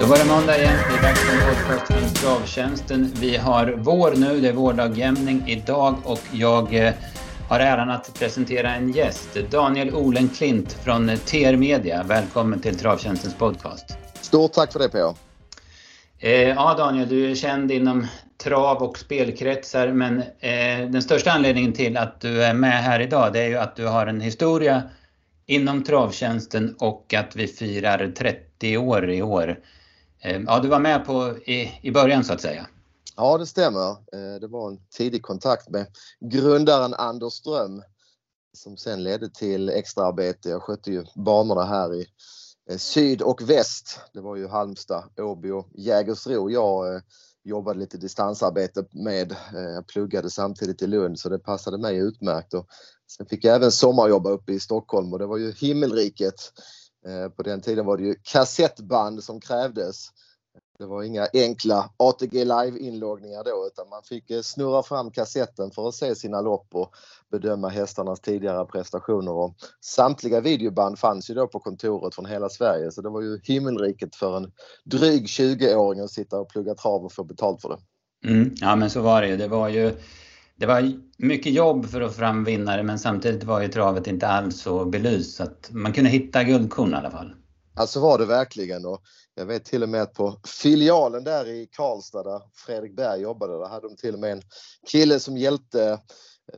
Då var det måndag igen. Det är dags för podcast från Travtjänsten. Vi har vår nu, det är vårdagjämning idag och jag eh, har äran att presentera en gäst. Daniel Olenklint från TR Media. Välkommen till Travtjänstens podcast. Stort tack för det PA. Eh, ja Daniel, du är känd inom trav och spelkretsar men eh, den största anledningen till att du är med här idag det är ju att du har en historia inom travtjänsten och att vi firar 30 år i år. Ehm, ja, du var med på i, i början så att säga. Ja, det stämmer. Ehm, det var en tidig kontakt med grundaren Anders Ström som sen ledde till extraarbete. Jag skötte ju banorna här i eh, syd och väst. Det var ju Halmstad, Åby och Jägersro. Jag eh, jobbade lite distansarbete med. Eh, jag pluggade samtidigt i Lund så det passade mig utmärkt. Och sen fick jag även sommarjobba uppe i Stockholm och det var ju himmelriket. Ehm, på den tiden var det ju kassettband som krävdes. Det var inga enkla ATG Live-inloggningar då utan man fick eh, snurra fram kassetten för att se sina lopp och bedöma hästarnas tidigare prestationer. Och samtliga videoband fanns ju då på kontoret från hela Sverige så det var ju himmelriket för en dryg 20-åring att sitta och plugga trav och få betalt för det. Mm, ja men så var det ju. Det var ju det var mycket jobb för att få fram vinnare men samtidigt var ju travet inte alls så belyst så att man kunde hitta guldkorn i alla fall. Alltså var det verkligen och jag vet till och med att på filialen där i Karlstad där Fredrik Berg jobbade, där hade de till och med en kille som hjälpte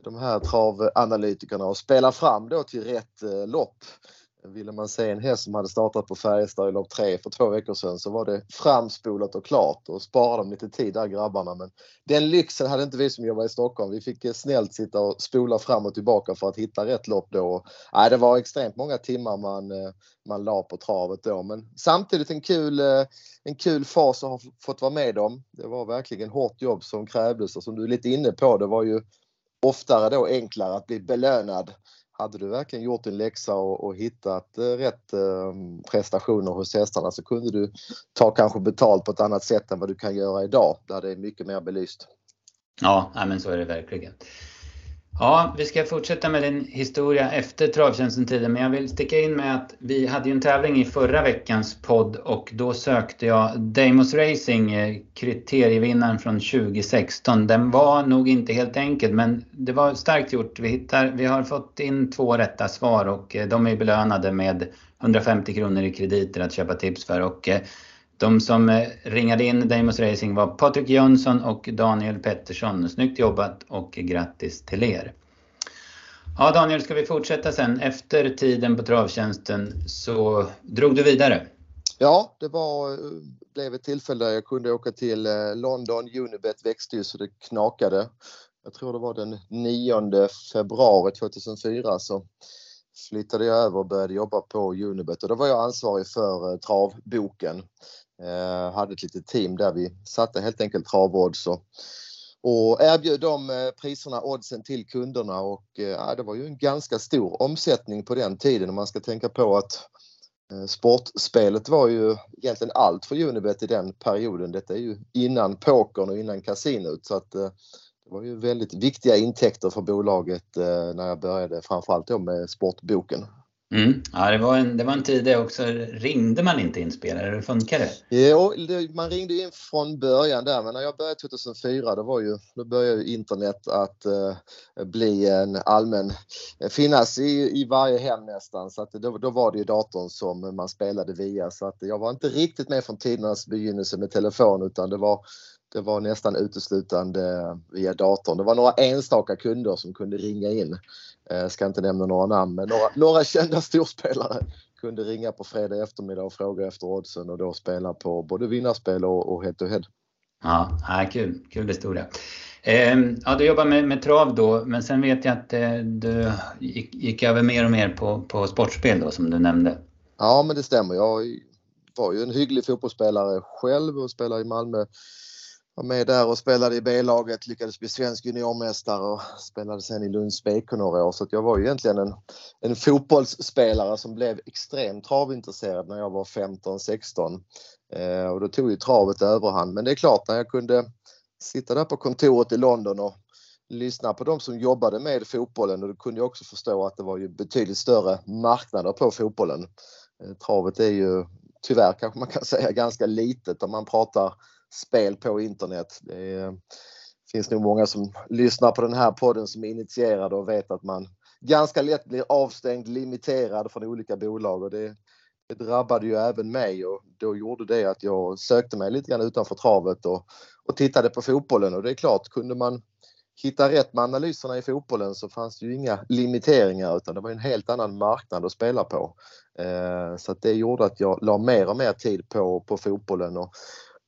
de här travanalytikerna att spela fram då till rätt eh, lopp. Ville man se en häst som hade startat på Färjestad i lopp 3 för två veckor sedan så var det framspolat och klart och spara dem lite tid där grabbarna. Men den lyxen hade inte vi som jobbar i Stockholm. Vi fick eh, snällt sitta och spola fram och tillbaka för att hitta rätt lopp då. Nej, det var extremt många timmar man, eh, man la på travet då. Men samtidigt en kul, eh, en kul fas att ha fått vara med om. Det var verkligen hårt jobb som krävdes och som du är lite inne på, det var ju oftare då enklare att bli belönad hade du verkligen gjort din läxa och, och hittat eh, rätt eh, prestationer hos hästarna så kunde du ta kanske betalt på ett annat sätt än vad du kan göra idag där det är mycket mer belyst. Ja, men så är det verkligen. Ja, vi ska fortsätta med din historia efter travtjänsten-tiden men jag vill sticka in med att vi hade ju en tävling i förra veckans podd och då sökte jag Damos Racing, eh, kriterievinnaren från 2016. Den var nog inte helt enkel men det var starkt gjort. Vi, hittar, vi har fått in två rätta svar och eh, de är belönade med 150 kronor i krediter att köpa tips för. Och eh, de som eh, ringade in Damos Racing var Patrik Jönsson och Daniel Pettersson. Snyggt jobbat och grattis till er! Ja Daniel, ska vi fortsätta sen? Efter tiden på travtjänsten så drog du vidare. Ja, det var, eh, blev ett tillfälle där jag kunde åka till eh, London. Unibet växte ju så det knakade. Jag tror det var den 9 februari 2004 så flyttade jag över och började jobba på Unibet och då var jag ansvarig för travboken. Eh, hade ett litet team där vi satte helt enkelt travodds och, och erbjöd de eh, priserna, oddsen till kunderna och eh, det var ju en ganska stor omsättning på den tiden om man ska tänka på att eh, Sportspelet var ju egentligen allt för Unibet i den perioden. Detta är ju innan pokern och innan kasinot så att eh, det var ju väldigt viktiga intäkter för bolaget eh, när jag började framförallt då med sportboken. Mm. Ja, det var, en, det var en tid det också. Ringde man inte in spelare? Hur funkar det? Jo, man ringde in från början där, men när jag började 2004 då, var ju, då började ju internet att uh, bli en allmän, eh, finnas i, i varje hem nästan. Så att då, då var det ju datorn som man spelade via. Så att jag var inte riktigt med från tidernas begynnelse med telefon utan det var det var nästan uteslutande via datorn. Det var några enstaka kunder som kunde ringa in. Jag eh, ska inte nämna några namn men några, några kända storspelare kunde ringa på fredag eftermiddag och fråga efter oddsen och då spela på både vinnarspel och, och head to head. Ja, kul, kul historia. Ehm, ja, du jobbar med, med trav då, men sen vet jag att eh, du gick, gick, över mer och mer på, på sportspel då som du nämnde. Ja, men det stämmer. Jag var ju en hygglig fotbollsspelare själv och spelade i Malmö var med där och spelade i B-laget, lyckades bli svensk juniormästare och spelade sen i Lunds BK några år. Så jag var ju egentligen en, en fotbollsspelare som blev extremt travintresserad när jag var 15-16. Eh, och då tog ju travet överhand. Men det är klart, när jag kunde sitta där på kontoret i London och lyssna på de som jobbade med fotbollen och då kunde jag också förstå att det var ju betydligt större marknader på fotbollen. Eh, travet är ju tyvärr kanske man kan säga ganska litet om man pratar spel på internet. Det är, finns nog många som lyssnar på den här podden som är initierade och vet att man ganska lätt blir avstängd, limiterad från olika bolag och det, det drabbade ju även mig och då gjorde det att jag sökte mig lite grann utanför travet och, och tittade på fotbollen och det är klart, kunde man hitta rätt med analyserna i fotbollen så fanns det ju inga limiteringar utan det var en helt annan marknad att spela på. Eh, så att det gjorde att jag la mer och mer tid på, på fotbollen och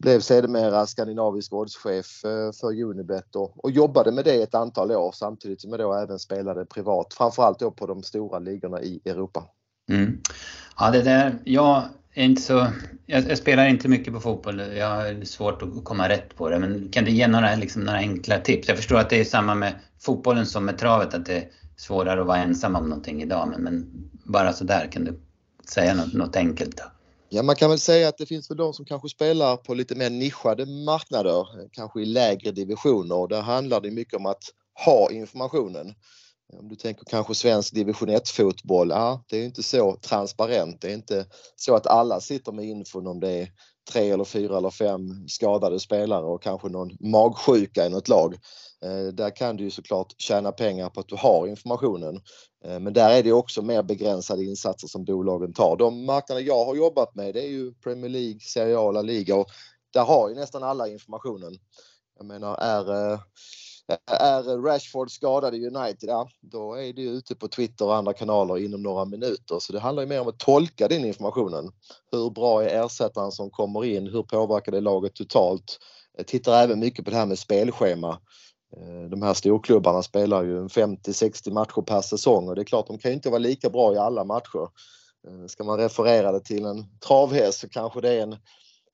blev sedermera skandinavisk oddschef eh, för Unibet och, och jobbade med det ett antal år samtidigt som jag då även spelade privat, framförallt då på de stora ligorna i Europa. Mm. Ja, det där, jag är inte så, jag, jag, spelar inte mycket på fotboll, jag har svårt att komma rätt på det, men kan du ge några, liksom, några enkla tips? Jag förstår att det är samma med fotbollen som med travet, att det är svårare att vara ensam om någonting idag, men, men bara sådär, kan du säga något, något enkelt? Då? Ja, man kan väl säga att det finns väl de som kanske spelar på lite mer nischade marknader, kanske i lägre divisioner och där handlar det mycket om att ha informationen. Om du tänker kanske svensk division 1 fotboll, ja, det är inte så transparent. Det är inte så att alla sitter med infon om det är tre eller fyra eller fem skadade spelare och kanske någon magsjuka i något lag. Eh, där kan du ju såklart tjäna pengar på att du har informationen. Eh, men där är det också mer begränsade insatser som bolagen tar. De marknader jag har jobbat med det är ju Premier League, Serie A, La Liga och där har ju nästan alla informationen. Jag menar är, eh, är Rashford skadad i United, ja då är det ute på Twitter och andra kanaler inom några minuter. Så det handlar ju mer om att tolka den informationen. Hur bra är ersättaren som kommer in? Hur påverkar det laget totalt? Jag tittar även mycket på det här med spelschema. Eh, de här storklubbarna spelar ju 50-60 matcher per säsong och det är klart de kan ju inte vara lika bra i alla matcher. Eh, ska man referera det till en travhäst så kanske det är en,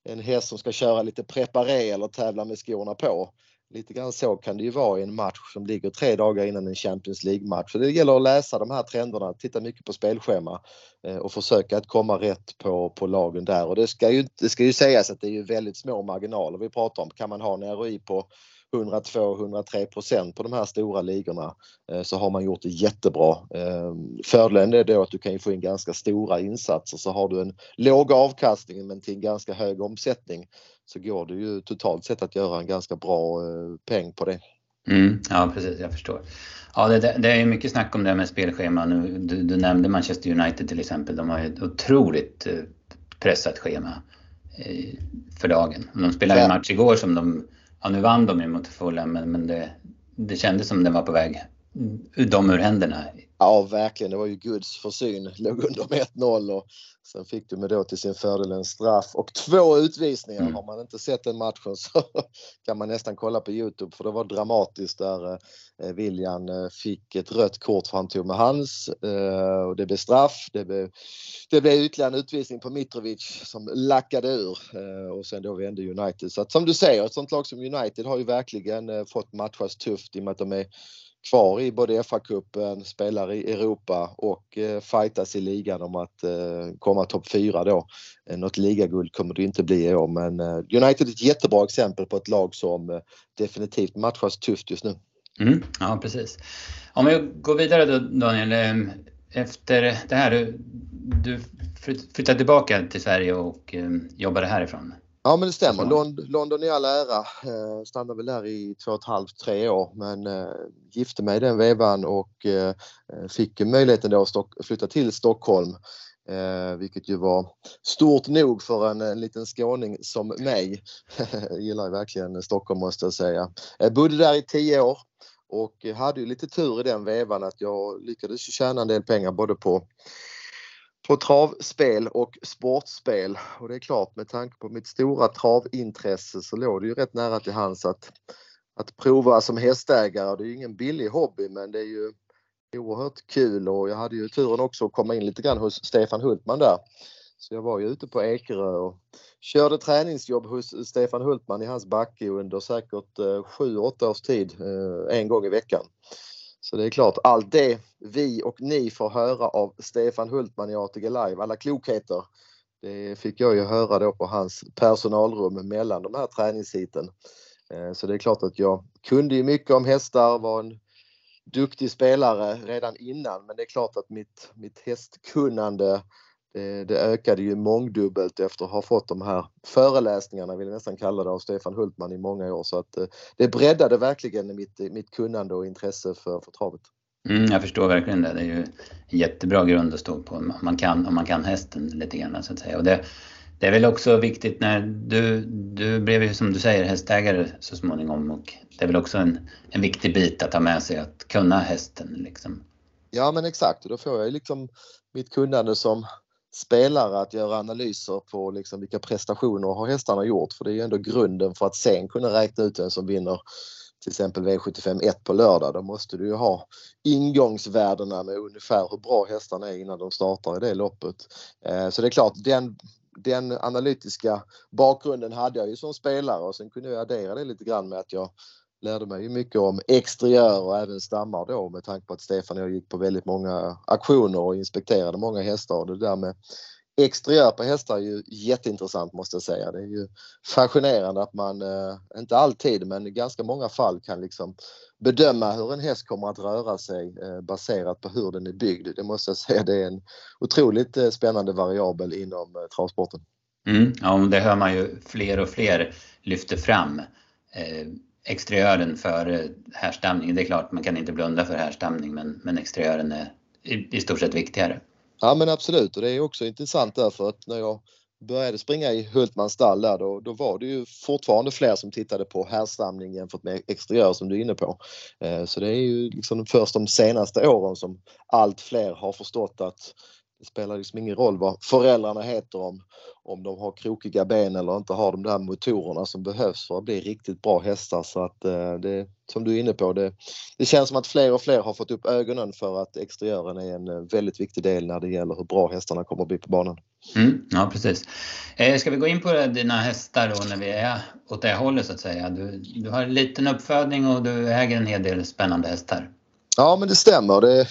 en häst som ska köra lite preparé eller tävla med skorna på. Lite grann så kan det ju vara i en match som ligger tre dagar innan en Champions League-match. Så det gäller att läsa de här trenderna, titta mycket på spelschema eh, och försöka att komma rätt på, på lagen där. Och det ska, ju, det ska ju sägas att det är ju väldigt små marginaler vi pratar om. Kan man ha en ROI på 102-103 procent på de här stora ligorna eh, så har man gjort det jättebra. Eh, fördelen är då att du kan få in ganska stora insatser så har du en låg avkastning men till en ganska hög omsättning så går det ju totalt sett att göra en ganska bra eh, peng på det. Mm, ja precis, jag förstår. Ja, det, det är mycket snack om det med spelschema nu. Du, du, nämnde Manchester United till exempel. De har ju ett otroligt pressat schema för dagen. De spelade en match igår som de ja, nu vann de ju mot Fulham men, men det, det kändes som den var på väg dem ur händerna. Ja, verkligen. Det var ju Guds försyn. Låg under med 1-0 och sen fick de då till sin fördel en straff och två utvisningar. Mm. Har man inte sett den matchen så kan man nästan kolla på Youtube för det var dramatiskt där eh, William eh, fick ett rött kort för han tog med hans eh, och det blev straff. Det blev, det blev ytterligare en utvisning på Mitrovic som lackade ur och sen då vände United. Så att som du säger, ett sånt lag som United har ju verkligen fått matchas tufft i och med att de är kvar i både FA-cupen, spelar i Europa och eh, fightas i ligan om att eh, komma topp 4 då. Eh, något ligaguld kommer det inte bli i år men eh, United är ett jättebra exempel på ett lag som eh, definitivt matchas tufft just nu. Mm, ja precis. Om vi går vidare då Daniel. Ehm, efter det här, du, du flyttade tillbaka till Sverige och ehm, jobbade härifrån. Ja men det stämmer. Lond London i all ära. Eh, stannade väl där i två och ett halvt, tre år men eh, gifte mig den vevan och eh, fick möjligheten då att flytta till Stockholm. Eh, vilket ju var stort nog för en, en liten skåning som mig. jag gillar verkligen Stockholm måste jag säga. Jag bodde där i tio år och hade ju lite tur i den vevan att jag lyckades tjäna en del pengar både på på travspel och sportspel. Och det är klart med tanke på mitt stora travintresse så låg det ju rätt nära till hands att, att prova som hästägare. Det är ju ingen billig hobby men det är ju oerhört kul och jag hade ju turen också att komma in lite grann hos Stefan Hultman där. Så jag var ju ute på Ekerö och körde träningsjobb hos Stefan Hultman i hans backe under säkert eh, 7-8 års tid, eh, en gång i veckan. Så det är klart, allt det vi och ni får höra av Stefan Hultman i ATG Live, alla klokheter, det fick jag ju höra då på hans personalrum mellan de här träningsheaten. Eh, så det är klart att jag kunde ju mycket om hästar, var en duktig spelare redan innan men det är klart att mitt, mitt hästkunnande det, det, ökade ju mångdubbelt efter att ha fått de här föreläsningarna, vill jag nästan kalla det, av Stefan Hultman i många år. Så att det breddade verkligen mitt, mitt kunnande och intresse för, för travet. Mm, jag förstår verkligen det. Det är ju en jättebra grund att stå på om man kan, om man kan hästen lite grann så att säga. Och det, det är väl också viktigt när du, du blev ju som du säger hästägare så småningom och det är väl också en, en viktig bit att ha med sig att kunna hästen liksom. Ja men exakt och då får jag liksom mitt kunnande som spelare att göra analyser på liksom vilka prestationer har hästarna gjort för det är ju ändå grunden för att sen kunna räkna ut vem som vinner till exempel V75 1 på lördag. Då måste du ju ha ingångsvärdena med ungefär hur bra hästarna är innan de startar i det loppet. Eh, så det är klart, den, den analytiska bakgrunden hade jag ju som spelare och sen kunde jag addera det lite grann med att jag lärde mig ju mycket om exteriör och även stammar då med tanke på att Stefan och jag gick på väldigt många aktioner och inspekterade många hästar och det där med exteriör på hästar är ju jätteintressant måste jag säga. Det är ju fascinerande att man, eh, inte alltid men i ganska många fall kan liksom bedöma hur en häst kommer att röra sig eh, baserat på hur den är byggd. Det måste jag säga, det är en otroligt eh, spännande variabel inom travsporten. Mm, ja, det hör man ju fler och fler lyfter fram. Exteriören för eh, härstamning. Det är klart, man kan inte blunda för härstamning men, men exteriören är i, i stort sett viktigare. Ja men absolut och det är också intressant därför att när jag började springa i Hultmans stall där då, då var det ju fortfarande fler som tittade på härstamning jämfört med exteriör som du är inne på. Eh, så det är ju liksom först de senaste åren som allt fler har förstått att det spelar liksom ingen roll vad föräldrarna heter om, om de har krokiga ben eller inte har de där motorerna som behövs för att bli riktigt bra hästar. Så att eh, det, som du är inne på, det, det känns som att fler och fler har fått upp ögonen för att exteriören är en eh, väldigt viktig del när det gäller hur bra hästarna kommer att bli på banan. Mm, ja precis. Eh, ska vi gå in på dina hästar då när vi är åt det hållet så att säga? Du, du har en liten uppfödning och du äger en hel del spännande hästar. Ja men det stämmer. Det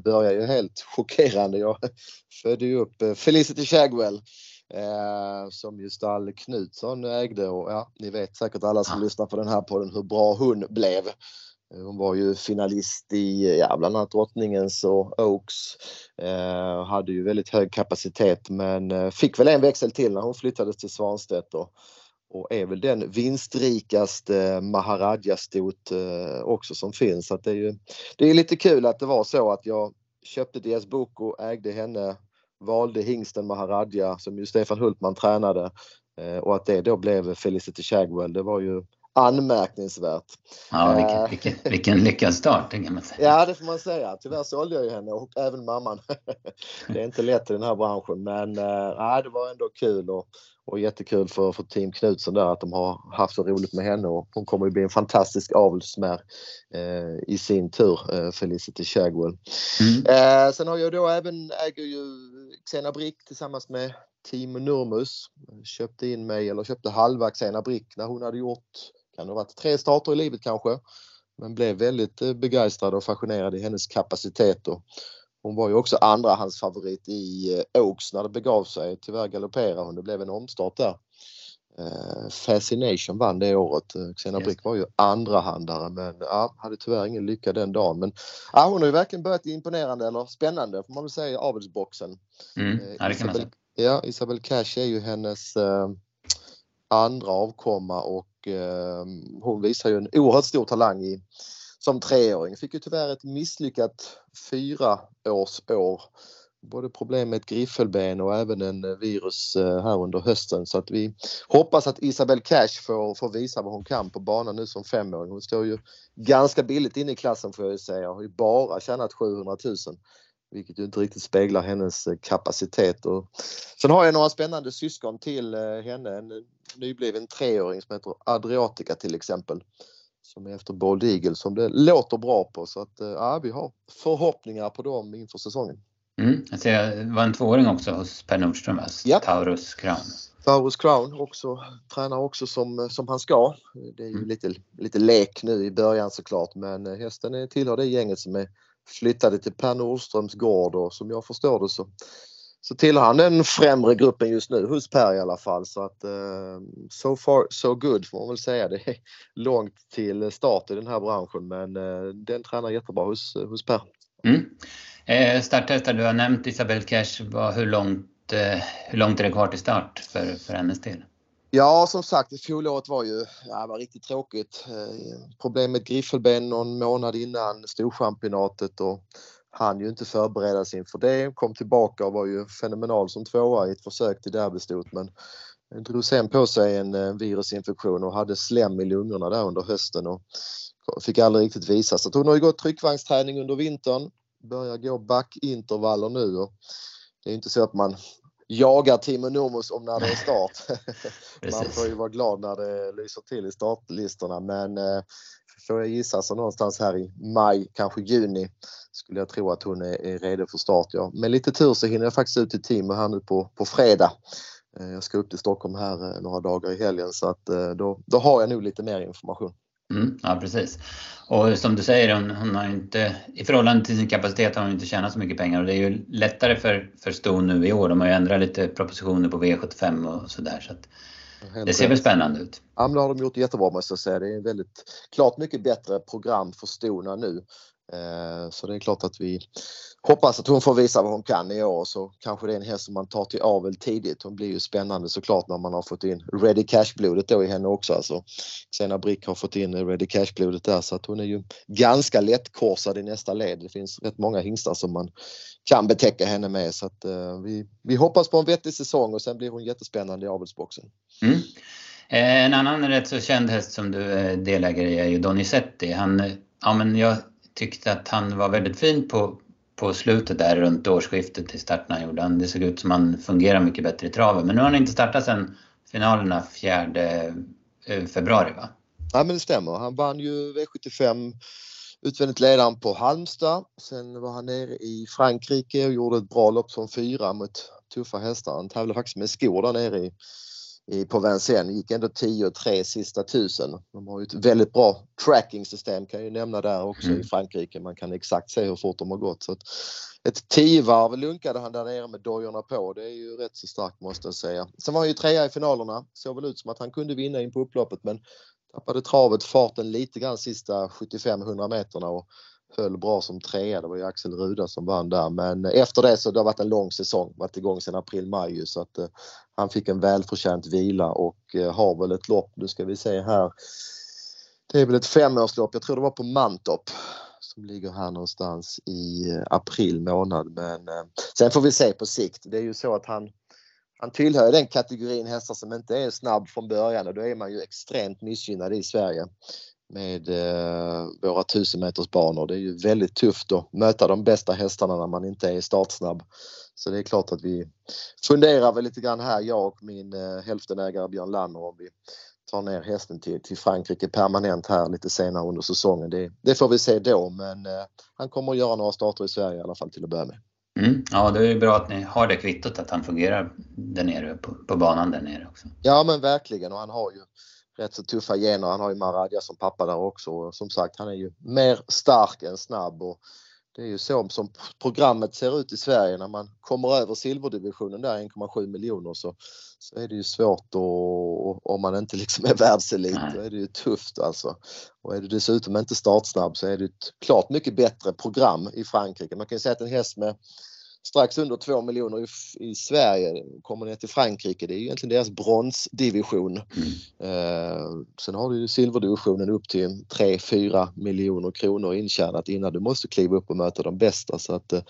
börjar ju helt chockerande. Jag födde ju upp eh, Felicity Shagwell eh, som ju stall Knutsson ägde och ja, ni vet säkert alla som ja. lyssnar på den här podden hur bra hon blev. Eh, hon var ju finalist i ja, bland annat Drottningens och Oaks. Eh, hade ju väldigt hög kapacitet men eh, fick väl en växel till när hon flyttades till Svanstedt. Och, och är väl den vinstrikaste Maharaja-stot eh, också som finns. Så det är ju det är lite kul att det var så att jag köpte Diaz Boko, ägde henne, valde hingsten Maharaja som ju Stefan Hultman tränade eh, och att det då blev Felicity Shagwell. Det var ju anmärkningsvärt. Ja, vilken, eh, vilken, vilken lyckad start kan man säga. Ja, det får man säga. Tyvärr sålde jag ju henne och även mamman. det är inte lätt i den här branschen men äh, det var ändå kul och, och jättekul för, för Team Knutsson där att de har haft så roligt med henne och hon kommer att bli en fantastisk avelsmär eh, i sin tur, eh, Felicity Shagwell. Mm. Eh, sen har jag då även, äger ju Xena Brick tillsammans med Team Nurmus. Köpte in mig, eller köpte halva Xena Brick när hon hade gjort, kan det ha varit tre starter i livet kanske. Men blev väldigt eh, begeistrad och fascinerad i hennes kapacitet och hon var ju också andra hans favorit i eh, Oaks när det begav sig. Tyvärr galopperade hon, det blev en omstart där. Uh, Fascination vann det året. Eh, Xena Brick var ju andrahandare men ja, hade tyvärr ingen lycka den dagen. Men ja, hon har ju verkligen börjat imponerande eller spännande får man väl säga i avelsboxen. Mm. Ja, Isabel, ja, Isabel Cash är ju hennes uh, andra avkomma och uh, hon visar ju en oerhört stor talang i som treåring. Fick ju tyvärr ett misslyckat fyraårsår. Både problem med ett griffelben och även en eh, virus eh, här under hösten så att vi hoppas att Isabel Cash får, får visa vad hon kan på banan nu som femåring. Hon står ju ganska billigt inne i klassen får jag ju säga. Har ju bara tjänat 700 000 vilket ju inte riktigt speglar hennes eh, kapacitet. Och sen har jag några spännande syskon till henne. En nybliven treåring som heter Adriatica till exempel som är efter Bold Eagle som det låter bra på så att eh, ja, vi har förhoppningar på dem inför säsongen. Mm, jag ser, det var en tvååring också hos Per Nordström? Ja. Taurus Crown. Taurus Crown också, tränar också som, som han ska. Det är ju mm. lite, lite lek nu i början såklart men eh, hästen är, tillhör det gänget som är flyttade till Per Nordströms gård och som jag förstår det så så tillhör han den främre gruppen just nu hos Per i alla fall så att uh, so far so good får man väl säga. Det är långt till start i den här branschen men uh, den tränar jättebra hos, Per. Mm. Eh, starthästar, du har nämnt Isabel Cash. Vad, hur långt eh, hur långt är det kvar till start för, för hennes del? Ja, som sagt, fjolåret var ju ja, var riktigt tråkigt. Problem med griffelben någon månad innan storchampionatet och han ju inte förbereda sig inför det. Kom tillbaka och var ju fenomenal som tvåa i ett försök till derbystot men drog sen på sig en virusinfektion och hade slem i lungorna där under hösten och fick aldrig riktigt visa sig. Hon har ju gått tryckvagnsträning under vintern, börjar gå backintervaller nu och det är inte så att man jagar Timo Nurmos om när det är start. man får ju vara glad när det lyser till i startlistorna men eh, får jag gissa så någonstans här i maj, kanske juni skulle jag tro att hon är, är redo för start. Ja. Med lite tur så hinner jag faktiskt ut till Timo här nu på, på fredag. Eh, jag ska upp till Stockholm här eh, några dagar i helgen så att eh, då, då har jag nog lite mer information. Mm, ja precis. Och som du säger, hon, hon, har inte, i förhållande till sin kapacitet har hon inte tjänat så mycket pengar och det är ju lättare för, för Ston nu i år. De har ju ändrat lite propositioner på V75 och sådär. Så det ser väl spännande ut. Ja, men det har de gjort jättebra måste jag säga. Det är väldigt klart mycket bättre program för Stona nu. Eh, så det är klart att vi hoppas att hon får visa vad hon kan i år så kanske det är en häst som man tar till avel tidigt. Hon blir ju spännande såklart när man har fått in Ready Cash-blodet då i henne också. Alltså, Xena Brick har fått in Ready Cash-blodet där så att hon är ju ganska lättkorsad i nästa led. Det finns rätt många hingstar som man kan betäcka henne med så att uh, vi, vi hoppas på en vettig säsong och sen blir hon jättespännande i avelsboxen. Mm. Eh, en annan rätt så känd häst som du är delägare i är ju Donizetti. Han, ja men jag tyckte att han var väldigt fin på på slutet där runt årsskiftet i starten han gjorde. Det såg ut som han fungerar mycket bättre i traven. Men nu har han inte startat sedan finalerna 4 eh, februari va? Ja men det stämmer. Han vann ju V75 utvändigt ledaren på Halmstad. Sen var han nere i Frankrike och gjorde ett bra lopp som fyra mot tuffa hästar. Han tävlade faktiskt med skor där nere i i, på Vincennes gick ändå 10 och 3 sista tusen. De har ju ett väldigt bra tracking-system kan jag ju nämna där också mm. i Frankrike. Man kan exakt se hur fort de har gått. Så ett tiovarv lunkade han där nere med dojorna på. Det är ju rätt så starkt måste jag säga. Sen var han ju trea i finalerna. Såg väl ut som att han kunde vinna in på upploppet men tappade travet farten lite grann sista 75-100 meterna och höll bra som trea. Det var ju Axel Ruda som vann där men eh, efter det så det har varit en lång säsong. Varit igång sedan april-maj så att eh, han fick en välförtjänt vila och eh, har väl ett lopp, nu ska vi se här. Det är väl ett femårslopp, jag tror det var på Mantorp som ligger här någonstans i eh, april månad men eh, sen får vi se på sikt. Det är ju så att han han tillhör den kategorin hästar som inte är snabb från början och då är man ju extremt missgynnad i Sverige med eh, våra 1000 meters banor. Det är ju väldigt tufft att möta de bästa hästarna när man inte är startsnabb. Så det är klart att vi funderar väl lite grann här, jag och min eh, hälftenägare Björn Lanner om vi tar ner hästen till, till Frankrike permanent här lite senare under säsongen. Det, det får vi se då men eh, han kommer att göra några starter i Sverige i alla fall till att börja med. Mm. Ja, det är bra att ni har det kvittot att han fungerar där nere på, på banan där nere också. Ja men verkligen och han har ju rätt så tuffa gener. Han har ju Maradja som pappa där också och som sagt han är ju mer stark än snabb och det är ju så som programmet ser ut i Sverige när man kommer över silverdivisionen där 1,7 miljoner så, så är det ju svårt och om man inte liksom är världselit då är det ju tufft alltså. Och är du dessutom inte startsnabb så är det ett klart mycket bättre program i Frankrike. Man kan ju säga att en häst med strax under 2 miljoner i, i, Sverige, kommer ner till Frankrike, det är ju egentligen deras bronsdivision. Mm. Eh, sen har du ju silverdivisionen upp till 3-4 miljoner kronor intjänat innan du måste kliva upp och möta de bästa så att eh,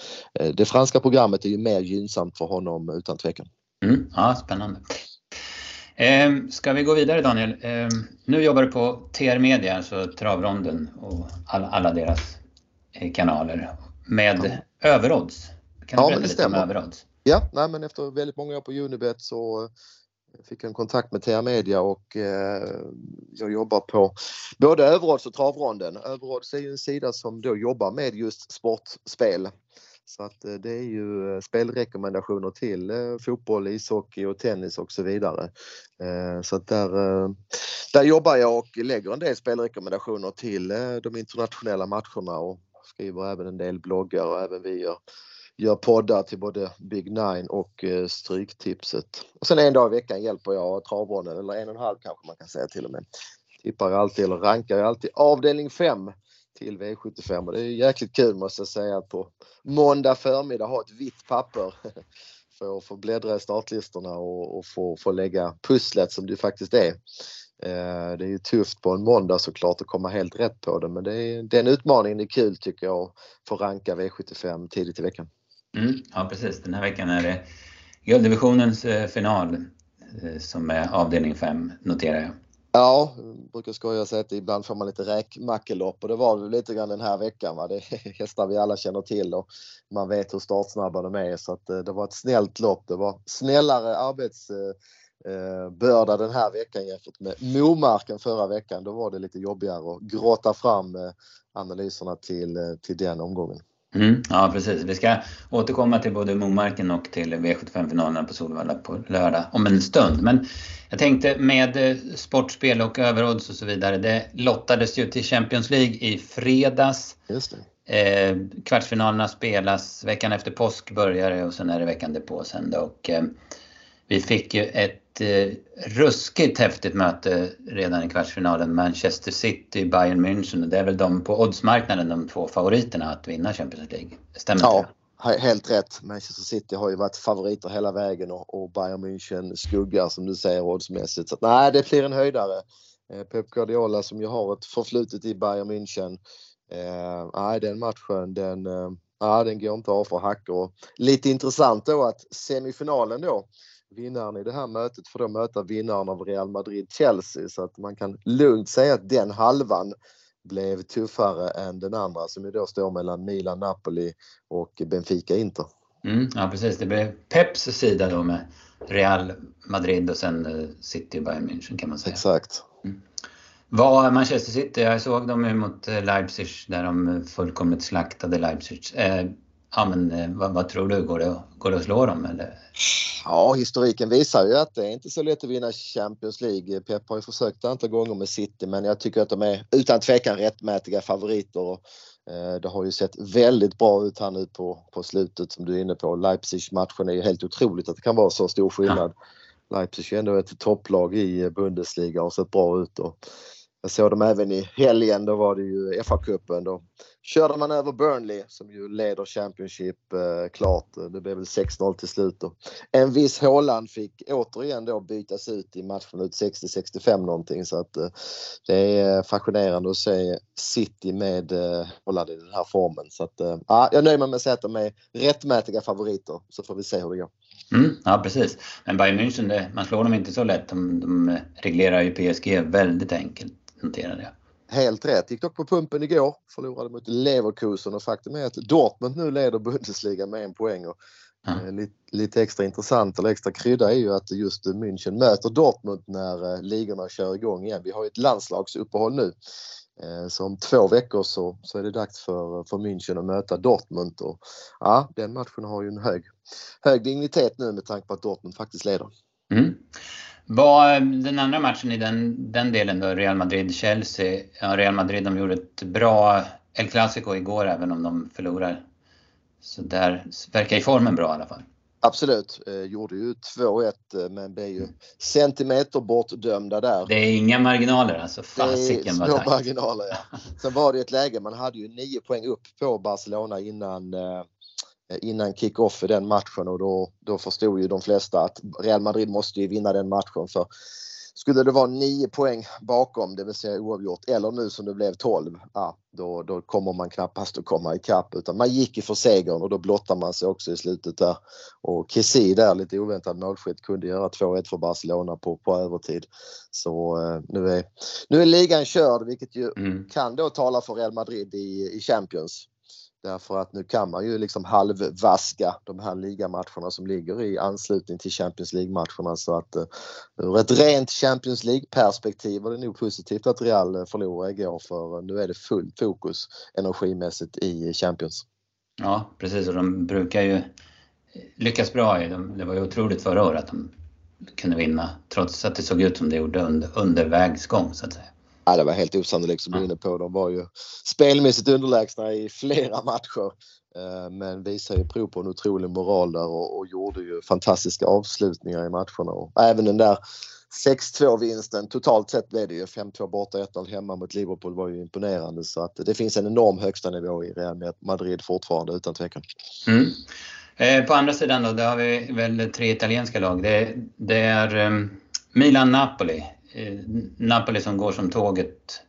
det franska programmet är ju mer gynnsamt för honom utan tvekan. Mm. Ja, spännande. Eh, ska vi gå vidare Daniel? Eh, nu jobbar du på TR Media, alltså Travronden och alla, alla deras eh, kanaler med ja. överodds. Kan du berätta lite om överodds? Ja, nej, men efter väldigt många år på Unibet så fick jag en kontakt med TR Media och eh, jag jobbar på både Överodds och Travronden. Överodds är ju en sida som då jobbar med just sportspel. Så att eh, det är ju eh, spelrekommendationer till eh, fotboll, ishockey och tennis och så vidare. Eh, så att där, eh, där jobbar jag och lägger en del spelrekommendationer till de internationella matcherna och skriver även en del bloggar och även vi gör gör poddar till både Big Nine och eh, Stryktipset. Och sen en dag i veckan hjälper jag travronden, eller en och en halv kanske man kan säga till och med. Tippar alltid, eller rankar alltid avdelning 5 till V75 och det är jäkligt kul måste jag säga att på måndag förmiddag ha ett vitt papper för att få bläddra i startlistorna och, och få, få lägga pusslet som det faktiskt är. Eh, det är ju tufft på en måndag såklart att komma helt rätt på det men det är, den utmaningen är kul tycker jag att få ranka V75 tidigt i veckan. Mm, ja precis, den här veckan är det gulddivisionens eh, final eh, som är avdelning 5 noterar jag. Ja, jag brukar skoja och säga att ibland får man lite räkmackelopp och det var det lite grann den här veckan. Va? Det är hästar vi alla känner till och man vet hur startsnabba de är så att eh, det var ett snällt lopp. Det var snällare arbets börda den här veckan jämfört med Momarken förra veckan. Då var det lite jobbigare att gråta fram analyserna till, till den omgången. Mm, ja precis. Vi ska återkomma till både Momarken och till V75-finalerna på Solvalla på lördag om en stund. Men jag tänkte med sportspel och överodds och så vidare. Det lottades ju till Champions League i fredags. Just. Eh, kvartsfinalerna spelas veckan efter påsk börjar det och sen är det veckan därpå sen då. Och, eh, vi fick ju ett eh, ruskigt häftigt möte redan i kvartsfinalen. Manchester City, Bayern München. Det är väl de på oddsmarknaden de två favoriterna att vinna Champions League. Stämmer ja, det? helt rätt. Manchester City har ju varit favoriter hela vägen och, Bayern München skuggar som du säger oddsmässigt. Så att, nej, det blir en höjdare. Eh, Pep Guardiola som ju har ett förflutet i Bayern München. Eh, nej, den matchen den, eh, den går inte av för hackor. Lite intressant då att semifinalen då vinnaren i det här mötet får då möta vinnaren av Real Madrid-Chelsea så att man kan lugnt säga att den halvan blev tuffare än den andra som ju då står mellan Milan, Napoli och Benfica Inter. Mm, ja precis, det blev Peps sida då med Real Madrid och sen eh, City och Bayern München kan man säga. Exakt. Mm. Var Manchester City, jag såg dem ju mot eh, Leipzig där de fullkomligt slaktade Leipzig. Eh, Ja men eh, vad, vad, tror du, går det, går det att slå dem eller? Ja, historiken visar ju att det är inte så lätt att vinna Champions League. Pep har ju försökt ett antal gånger med City men jag tycker att de är utan tvekan rättmätiga favoriter. Och, eh, det har ju sett väldigt bra ut här nu på, på slutet som du är inne på. Leipzig-matchen är ju helt otroligt att det kan vara så stor skillnad. Ja. Leipzig är ändå ett topplag i Bundesliga och har sett bra ut. Och jag såg dem även i helgen, då var det ju FA-cupen. Körde man över Burnley som ju leder Championship eh, klart. Eh, det blev väl 6-0 till slut. Då. En viss Håland fick återigen då bytas ut i matchminut 60-65 någonting så att eh, det är fascinerande att se City med eh, Håland i den här formen. Så att, eh, jag nöjer mig med att säga att de är rättmätiga favoriter så får vi se hur det går. Mm, ja precis. Men Bayern München, det, man slår dem inte så lätt. De, de reglerar ju PSG väldigt enkelt noterade jag. Helt rätt. Gick dock på pumpen igår. Förlorade mot Leverkusen och faktum är att Dortmund nu leder Bundesliga med en poäng. Och, mm. lite, lite, extra intressant eller extra krydda är ju att just München möter Dortmund när eh, ligorna kör igång igen. Vi har ett landslagsuppehåll nu. Eh, så om två veckor så, så är det dags för, för München att möta Dortmund. Och, ja, den matchen har ju en hög, hög dignitet nu med tanke på att Dortmund faktiskt leder. Mm. Var den andra matchen i den, den delen då, Real Madrid-Chelsea. Ja, Real Madrid de gjorde ett bra El Clasico igår även om de förlorar. Så där verkar i formen bra i alla fall. Absolut, eh, gjorde ju 2-1 eh, men blev ju centimeter bortdömda där. Det är inga marginaler alltså, fasiken vad små marginaler ja. Sen var det ett läge, man hade ju 9 poäng upp på Barcelona innan eh, Eh, innan kick-off i den matchen och då, då förstod ju de flesta att Real Madrid måste ju vinna den matchen för skulle det vara 9 poäng bakom, det vill säga oavgjort, eller nu som det blev 12, ja, då, då kommer man knappast att komma ikapp utan man gick ju för segern och då blottar man sig också i slutet där. Och Kessie där, lite oväntad målskytt, kunde göra 2-1 för Barcelona på, på övertid. Så eh, nu, är, nu är ligan körd vilket ju mm. kan då tala för Real Madrid i, i Champions. Därför att nu kan man ju liksom halvvaska de här ligamatcherna som ligger i anslutning till Champions League-matcherna så att eh, ur ett rent Champions League-perspektiv var det nog positivt att Real eh, förlorade igår för eh, nu är det fullt fokus energimässigt i Champions. Ja precis och de brukar ju lyckas bra i det var ju otroligt förra året att de kunde vinna trots att det såg ut som det gjorde under, under vägsgång så att säga. Ja, det var helt osannolikt som du är inne på. De var ju spelmässigt underlägsna i flera matcher. Eh, men visade ju prov på en otrolig moral där och, och, gjorde ju fantastiska avslutningar i matcherna. Och även den där 6-2 vinsten, totalt sett blev det ju 5-2 borta, 1-0 hemma mot Liverpool var ju imponerande så att det finns en enorm högsta nivå i Real Madrid fortfarande utan tvekan. Mm. Eh, på andra sidan då, där har vi väl tre italienska lag. Det, det är um, Milan-Napoli. Eh, Napoli som går som tåget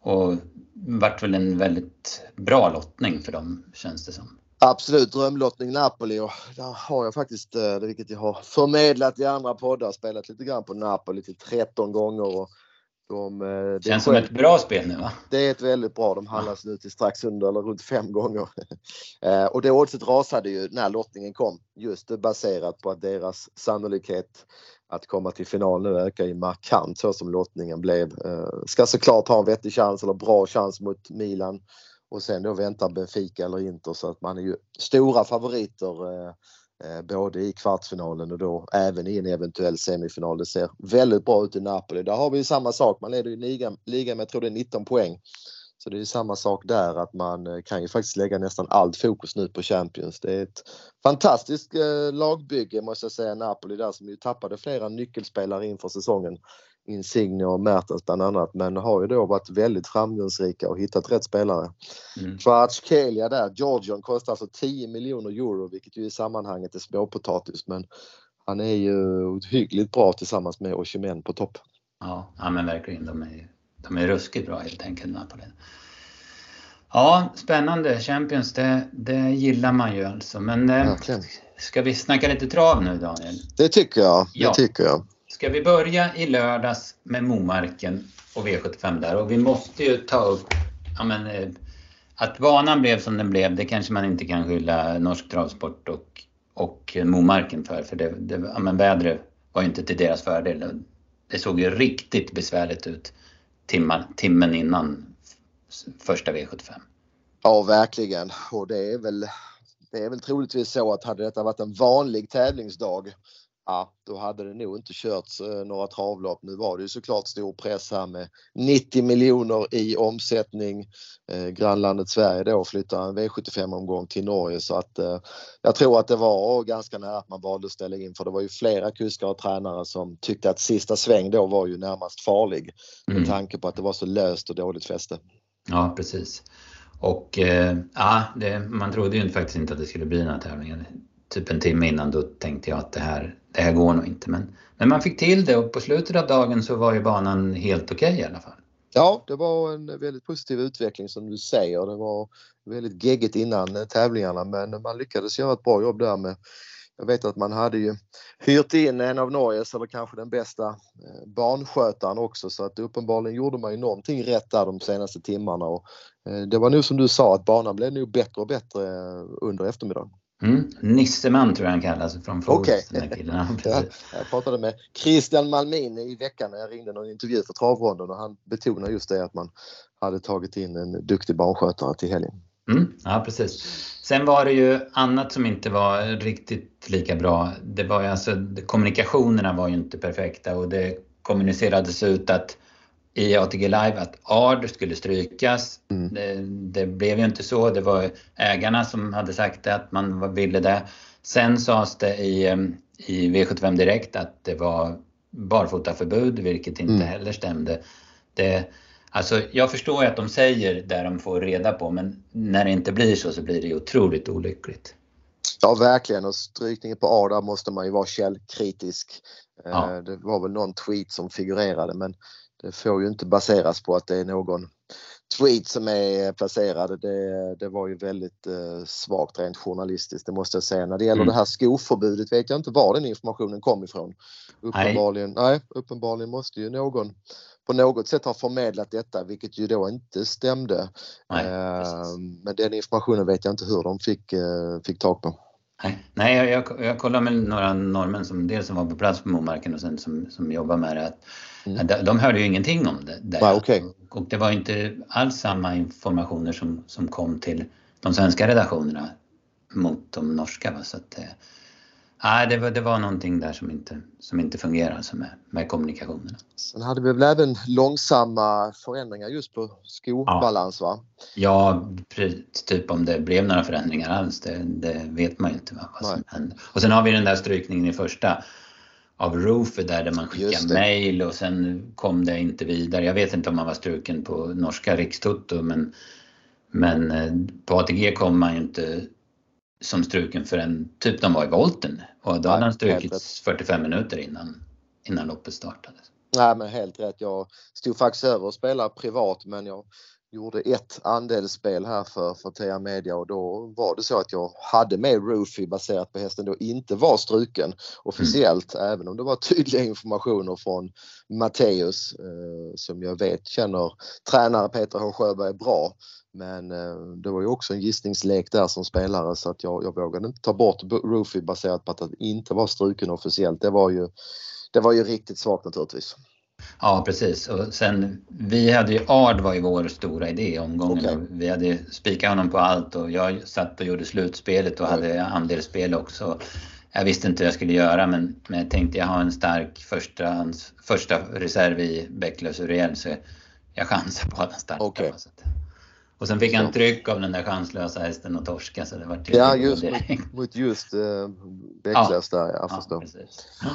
och vart väl en väldigt bra lottning för dem känns det som. Absolut drömlottning Napoli och där har jag faktiskt, eh, vilket jag har förmedlat i andra poddar, spelat lite grann på Napoli till 13 gånger. Och de, eh, det Känns som ett bra spel nu va? Det är ett väldigt bra. De handlas nu till strax under eller runt fem gånger. Och det oddset rasade ju när lottningen kom. Just baserat på att deras sannolikhet att komma till final nu ökar ju markant så som lottningen blev. Eh, ska såklart ha en vettig chans eller bra chans mot Milan och sen då väntar Benfica eller Inter så att man är ju stora favoriter eh, eh, både i kvartsfinalen och då även i en eventuell semifinal. Det ser väldigt bra ut i Napoli. Där har vi samma sak. Man leder ju ligan, ligan med jag tror det är 19 poäng. Så det är samma sak där att man eh, kan ju faktiskt lägga nästan allt fokus nu på Champions. Det är ett fantastiskt lagbygge måste jag säga, Napoli där som ju tappade flera nyckelspelare inför säsongen. Insigne och Mertens bland annat men har ju då varit väldigt framgångsrika och hittat rätt spelare. Mm. Där, Georgian kostar alltså 10 miljoner euro vilket ju i sammanhanget är småpotatis men han är ju hyggligt bra tillsammans med Oshimen på topp. Ja, ja men verkligen. De är, de är ruskigt bra helt enkelt Napoli. Ja, spännande. Champions, det, det gillar man ju alltså. Men eh, ska vi snacka lite trav nu Daniel? Det tycker jag. Det ja. tycker jag. Ska vi börja i lördags med Momarken och V75 där och vi måste ju ta upp ja men, eh, att banan blev som den blev, det kanske man inte kan skylla Norsk Travsport och, och Momarken för. För det, det, ja men vädret var ju inte till deras fördel. Det såg ju riktigt besvärligt ut timmar, timmen innan första V75. Ja, verkligen. Och det är väl det är väl troligtvis så att hade detta varit en vanlig tävlingsdag ja, då hade det nog inte körts eh, några travlopp. Nu var det ju såklart stor press här med 90 miljoner i omsättning. Eh, grannlandet Sverige då flyttar en V75-omgång till Norge så att eh, jag tror att det var ganska nära att man valde att ställa in för det var ju flera kuskar och tränare som tyckte att sista sväng då var ju närmast farlig mm. med tanke på att det var så löst och dåligt fäste. Ja, precis. Och eh, ja, det, man trodde ju faktiskt inte att det skulle bli den här tävlingen typ en timme innan då tänkte jag att det här, det här går nog inte. Men, men man fick till det och på slutet av dagen så var ju banan helt okej okay i alla fall. Ja, det var en väldigt positiv utveckling som du säger. Det var väldigt geggigt innan tävlingarna men man lyckades göra ett bra jobb där med jag vet att man hade ju hyrt in en av Norges eller kanske den bästa eh, barnskötaren också så att uppenbarligen gjorde man ju någonting rätt där de senaste timmarna och eh, det var nog som du sa att banan blev nog bättre och bättre eh, under eftermiddagen. Mm. Nisseman tror jag han kallas från Ford. Okay. Ja, jag pratade med Christian Malmin i veckan när jag ringde någon intervju för travronden och han betonade just det att man hade tagit in en duktig barnskötare till helgen. Mm. Ja precis. Sen var det ju annat som inte var riktigt lika bra. Det var ju alltså, kommunikationerna var ju inte perfekta och det kommunicerades ut att i ATG Live att ARD skulle strykas. Mm. Det, det, blev ju inte så. Det var ägarna som hade sagt det, att man ville det. Sen sades det i, i V75 Direkt att det var barfotaförbud, vilket inte mm. heller stämde. Det, alltså, jag förstår ju att de säger det de får reda på, men när det inte blir så så blir det otroligt olyckligt. Ja, verkligen. Och strykningen på A där måste man ju vara källkritisk. Ja. Eh, det var väl någon tweet som figurerade, men det får ju inte baseras på att det är någon tweet som är placerad. Det, det var ju väldigt eh, svagt rent journalistiskt, det måste jag säga. När det gäller mm. det här skoförbudet vet jag inte var den informationen kom ifrån. Uppenbarligen, nej. nej, uppenbarligen måste ju någon på något sätt ha förmedlat detta, vilket ju då inte stämde. Nej, eh, men den informationen vet jag inte hur de fick, eh, fick tag på. Nej, Nej jag, jag, jag kollade med några norrmän som dels som var på plats på Momarken och sen som, som jobbar med det. Att, mm. de, de hörde ju ingenting om det. Där. Ah, okay. Och det var inte alls samma informationer som, som kom till de svenska redaktionerna mot de norska. Va? Så att, eh, Nej, det var, det var någonting där som inte, som inte fungerar alltså med, med kommunikationerna. Sen hade vi väl även långsamma förändringar just på skobalans ja. va? Ja, typ om det blev några förändringar alls, det, det vet man ju inte. Va, vad som hände. Och sen har vi den där strykningen i första av Roofer där, där man skickar mail och sen kom det inte vidare. Jag vet inte om man var struken på norska rikstoto men, men eh, på ATG kom man ju inte som struken för en typ de var i volten och då hade han strukits 45 minuter innan, innan loppet startade. Nej men helt rätt. Jag stod faktiskt över och spelade privat men jag gjorde ett andelsspel här för, för TR Media och då var det så att jag hade med Roofy baserat på hästen då inte var struken officiellt mm. även om det var tydliga informationer från Matteus eh, som jag vet känner tränare Peter H Sjöberg bra. Men eh, det var ju också en gissningslek där som spelare så att jag, jag vågade inte ta bort Roofy baserat på att det inte var struken officiellt. Det var ju, det var ju riktigt svagt naturligtvis. Ja precis och sen vi hade ju Ard var ju vår stora idé i omgången. Okay. Vi hade spikat honom på allt och jag satt och gjorde slutspelet och mm. hade andelsspel också. Jag visste inte hur jag skulle göra men, men jag tänkte jag har en stark första, första reserv i Bäcklös Uriel så jag chansar på att han startar. Okay. Och sen fick han tryck av den där chanslösa hästen och torska så det var Ja, just mot, mot just uh, Bäcklös ja. där, jag förstår. Ja,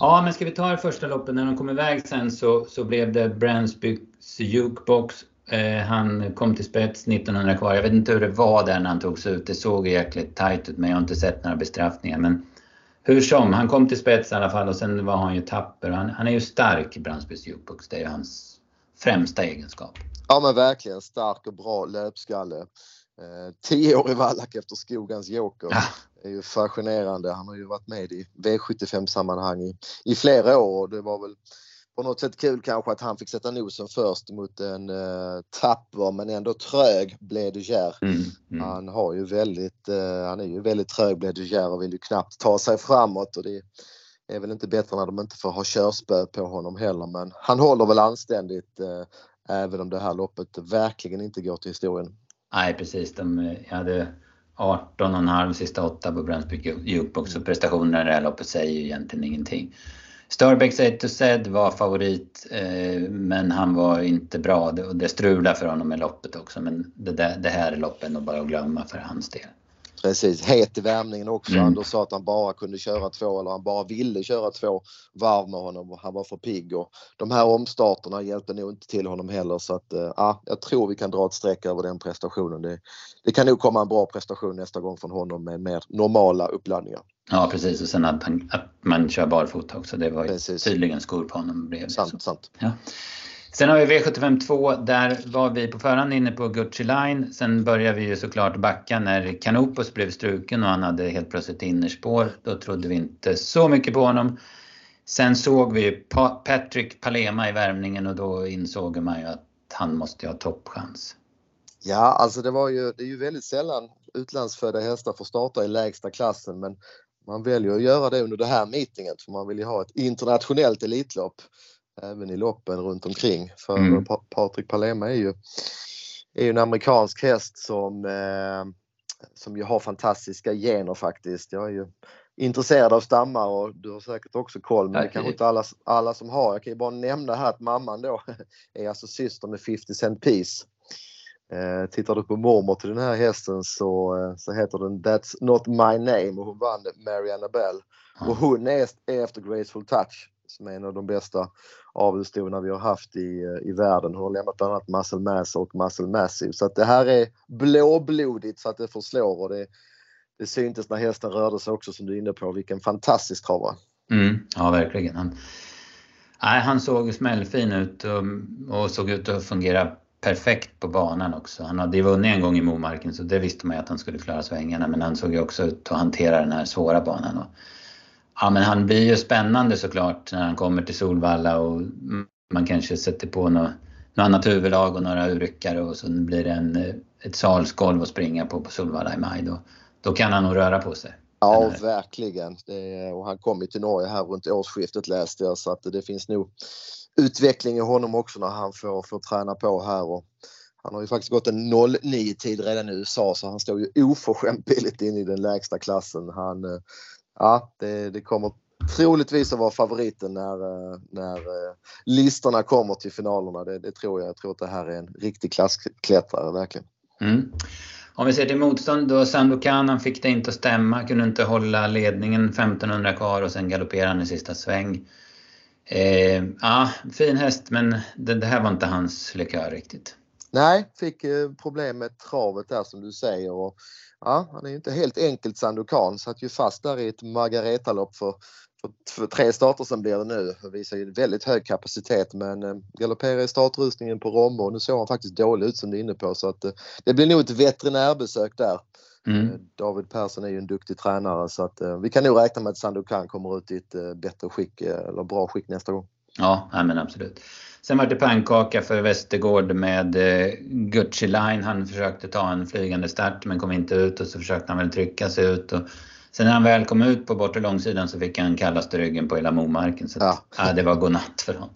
ja, men ska vi ta det första loppet när de kom iväg sen så, så blev det Bransbys Jukebox. Eh, han kom till spets 1900 kvar. Jag vet inte hur det var där när han togs ut. Det såg jäkligt tajt ut men jag har inte sett några bestraffningar. Men hur som, han kom till spets i alla fall och sen var han ju tapper. Han, han är ju stark, Bransbys Jukebox. Det är ju hans främsta egenskap. Ja men verkligen stark och bra löpskalle. Eh, tio år i Wallach efter Skogans Joker. Ja. är ju fascinerande. Han har ju varit med i V75 sammanhang i, i flera år och det var väl på något sätt kul kanske att han fick sätta nosen först mot en uh, tapper men ändå trög Bledugère. Mm, mm. Han har ju väldigt, uh, han är ju väldigt trög Bledugère och vill ju knappt ta sig framåt och det är väl inte bättre när de inte får ha körspö på honom heller men han håller väl anständigt uh, Även om det här loppet verkligen inte går till historien. Nej precis, de, jag hade 18,5 sista åtta på Brunswick Jukebox och prestationerna i det här loppet säger ju egentligen ingenting. Starbecks 1 to Zed var favorit eh, men han var inte bra och det strulade för honom i loppet också men det, där, det här loppet är nog bara att glömma för hans del. Precis, het i värmningen också. Mm. Anders sa att han bara kunde köra två eller han bara ville köra två varv med honom och han var för pigg. Och de här omstarterna hjälpte nog inte till honom heller så att äh, jag tror vi kan dra ett streck över den prestationen. Det, det kan nog komma en bra prestation nästa gång från honom med mer normala uppladdningar. Ja precis och sen att, han, att man kör barfota också. Det var ju tydligen skor på honom. Blev sant, sant. Ja. Sen har vi V75 2. Där var vi på förhand inne på Gucci Line. Sen började vi ju såklart backa när Canopus blev struken och han hade helt plötsligt innerspår. Då trodde vi inte så mycket på honom. Sen såg vi Patrick Palema i värmningen och då insåg man ju att han måste ha toppchans. Ja, alltså det var ju, det är ju väldigt sällan utlandsfödda hästar får starta i lägsta klassen men man väljer att göra det under det här meetinget för man vill ju ha ett internationellt elitlopp även i loppen runt omkring. För mm. Patrik Palema är ju, är ju en amerikansk häst som, eh, som ju har fantastiska gener faktiskt. Jag är ju intresserad av stammar och du har säkert också koll men det kanske inte alla, alla som har. Jag kan ju bara nämna här att mamman då är alltså syster med 50 Cent Piece. Eh, tittar du på mormor till den här hästen så, eh, så heter den That's Not My Name och hon vann Mariana Bell. Och hon är efter Graceful Touch som är en av de bästa avelstoerna vi har haft i, eh, i världen. Hon har lämnat bland annat Muscle Mass och Muscle Massive. Så att det här är blåblodigt så att det förslår och det, det syntes när hästen rörde sig också som du är inne på. Vilken fantastisk travare. Mm, ja, verkligen. Han, nej, han såg smällfin ut och, och såg ut att fungera perfekt på banan också. Han hade ju vunnit en gång i Momarken så det visste man ju att han skulle klara svängarna men han såg ju också ut att hantera den här svåra banan. Och Ja, men han blir ju spännande såklart när han kommer till Solvalla och man kanske sätter på något, något annat huvudlag och några urryckare och så blir det en, ett salsgolv att springa på på Solvalla i maj. Då, då kan han nog röra på sig. Ja, verkligen. Det, och han kom ju till Norge här runt årsskiftet läste jag så att det finns nog utveckling i honom också när han får, får träna på här. Och han har ju faktiskt gått en 09 tid redan i USA så han står ju oförskämt billigt in i den lägsta klassen. Han, eh, ja, det, det kommer troligtvis att vara favoriten när, eh, när eh, listorna kommer till finalerna. Det, det, tror jag. Jag tror att det här är en riktig klassklättrare verkligen. Mm. Om vi ser till motstånd då, Sandokan fick det inte att stämma, kunde inte hålla ledningen 1500 kvar och sen galopperade han i sista sväng. Eh, ja, fin häst men det, det, här var inte hans likör riktigt. Nej, fick eh, problem med travet där som du säger. Och, ja, han är inte helt enkelt Sandokan. Satt ju fast där i ett Margareta-lopp för, för, tre starter som blir det nu. Visar ju väldigt hög kapacitet men eh, galopperar i startrustningen på Romme och nu såg han faktiskt dålig ut som du är inne på så att eh, det blir nog ett veterinärbesök där. Mm. Eh, David Persson är ju en duktig tränare så att eh, vi kan nog räkna med att Sandokan kommer ut i ett eh, bättre skick eller bra skick nästa gång. Ja, men absolut. Sen var det pannkaka för Västergård med eh, Gucci Line. Han försökte ta en flygande start men kom inte ut och så försökte han väl trycka sig ut. Och sen när han väl kom ut på bortre långsidan så fick han kallaste ryggen på hela Momarken. Så ja. ja, det var godnatt för honom.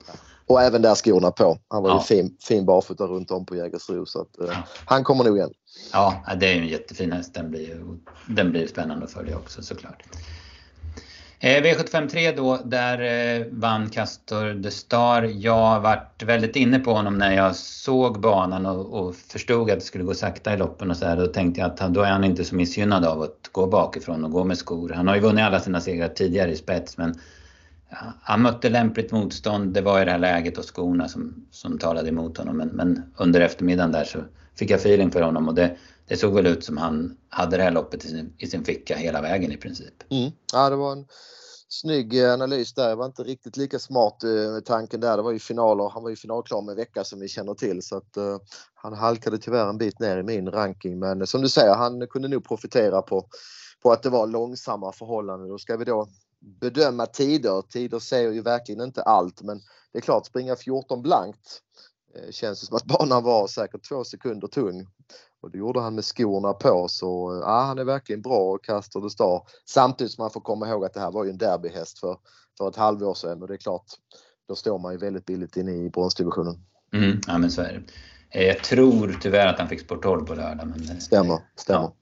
Och även där skorna på. Han var ja. ju fin, fin barfota runt om på Jägersro så att, eh, ja. han kommer nog igen. Ja, det är en jättefin häst. Den blir, den blir spännande att följa också såklart. Eh, V753 då, där eh, vann Castor de Star. Jag varit väldigt inne på honom när jag såg banan och, och förstod att det skulle gå sakta i loppen och så här. Då tänkte jag att då är han inte så missgynnad av att gå bakifrån och gå med skor. Han har ju vunnit alla sina segrar tidigare i spets men han mötte lämpligt motstånd. Det var i det här läget och skorna som, som talade emot honom. Men, men under eftermiddagen där så fick jag feeling för honom och det, det såg väl ut som han hade det här loppet i sin, i sin ficka hela vägen i princip. Mm. Ja, det var en snygg eh, analys där. Jag var inte riktigt lika smart eh, med tanken där. Det var ju finaler. Han var ju finalklar med en vecka som vi känner till så att uh, han halkade tyvärr en bit ner i min ranking. Men som du säger, han kunde nog profitera på, på att det var långsamma förhållanden. Då ska vi då bedöma tider. Tider säger ju verkligen inte allt men det är klart springa 14 blankt eh, känns det som att banan var säkert två sekunder tung. Och det gjorde han med skorna på så ja, han är verkligen bra och kastar det star. Samtidigt som man får komma ihåg att det här var ju en derbyhäst för, för ett halvår sedan och det är klart, då står man ju väldigt billigt inne i bronsdivisionen. Mm, ja men så är det. Eh, jag tror tyvärr att han fick sport 12 på lördag. Men... Stämmer, stämmer. Ja.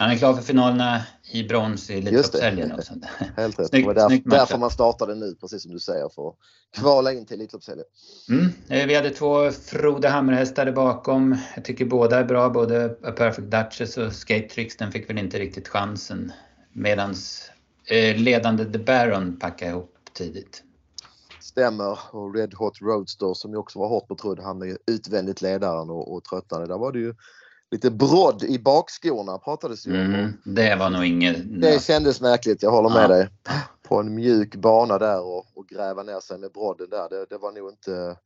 Han är klar för finalerna i brons i Elitloppshelgen också. Helt rätt. Snygg, det var därför, därför man startade nu, precis som du säger, för att kvala in till Elitloppshelgen. Mm. Eh, vi hade två Frode Hammerhästar bakom. Jag tycker båda är bra, både A Perfect Duchess och Skate Tricks. Den fick väl inte riktigt chansen. Medans eh, ledande The Baron packade ihop tidigt. Stämmer. Och Red Hot Roadster som ju också var hårt betrodd, han är utvändigt ledaren och, och tröttnade. Där var det ju lite brodd i bakskorna pratades ju. Mm, det var nog inget... Det kändes märkligt, jag håller med ja. dig. På en mjuk bana där och, och gräva ner sig med brodden där. Det, det, var nog inte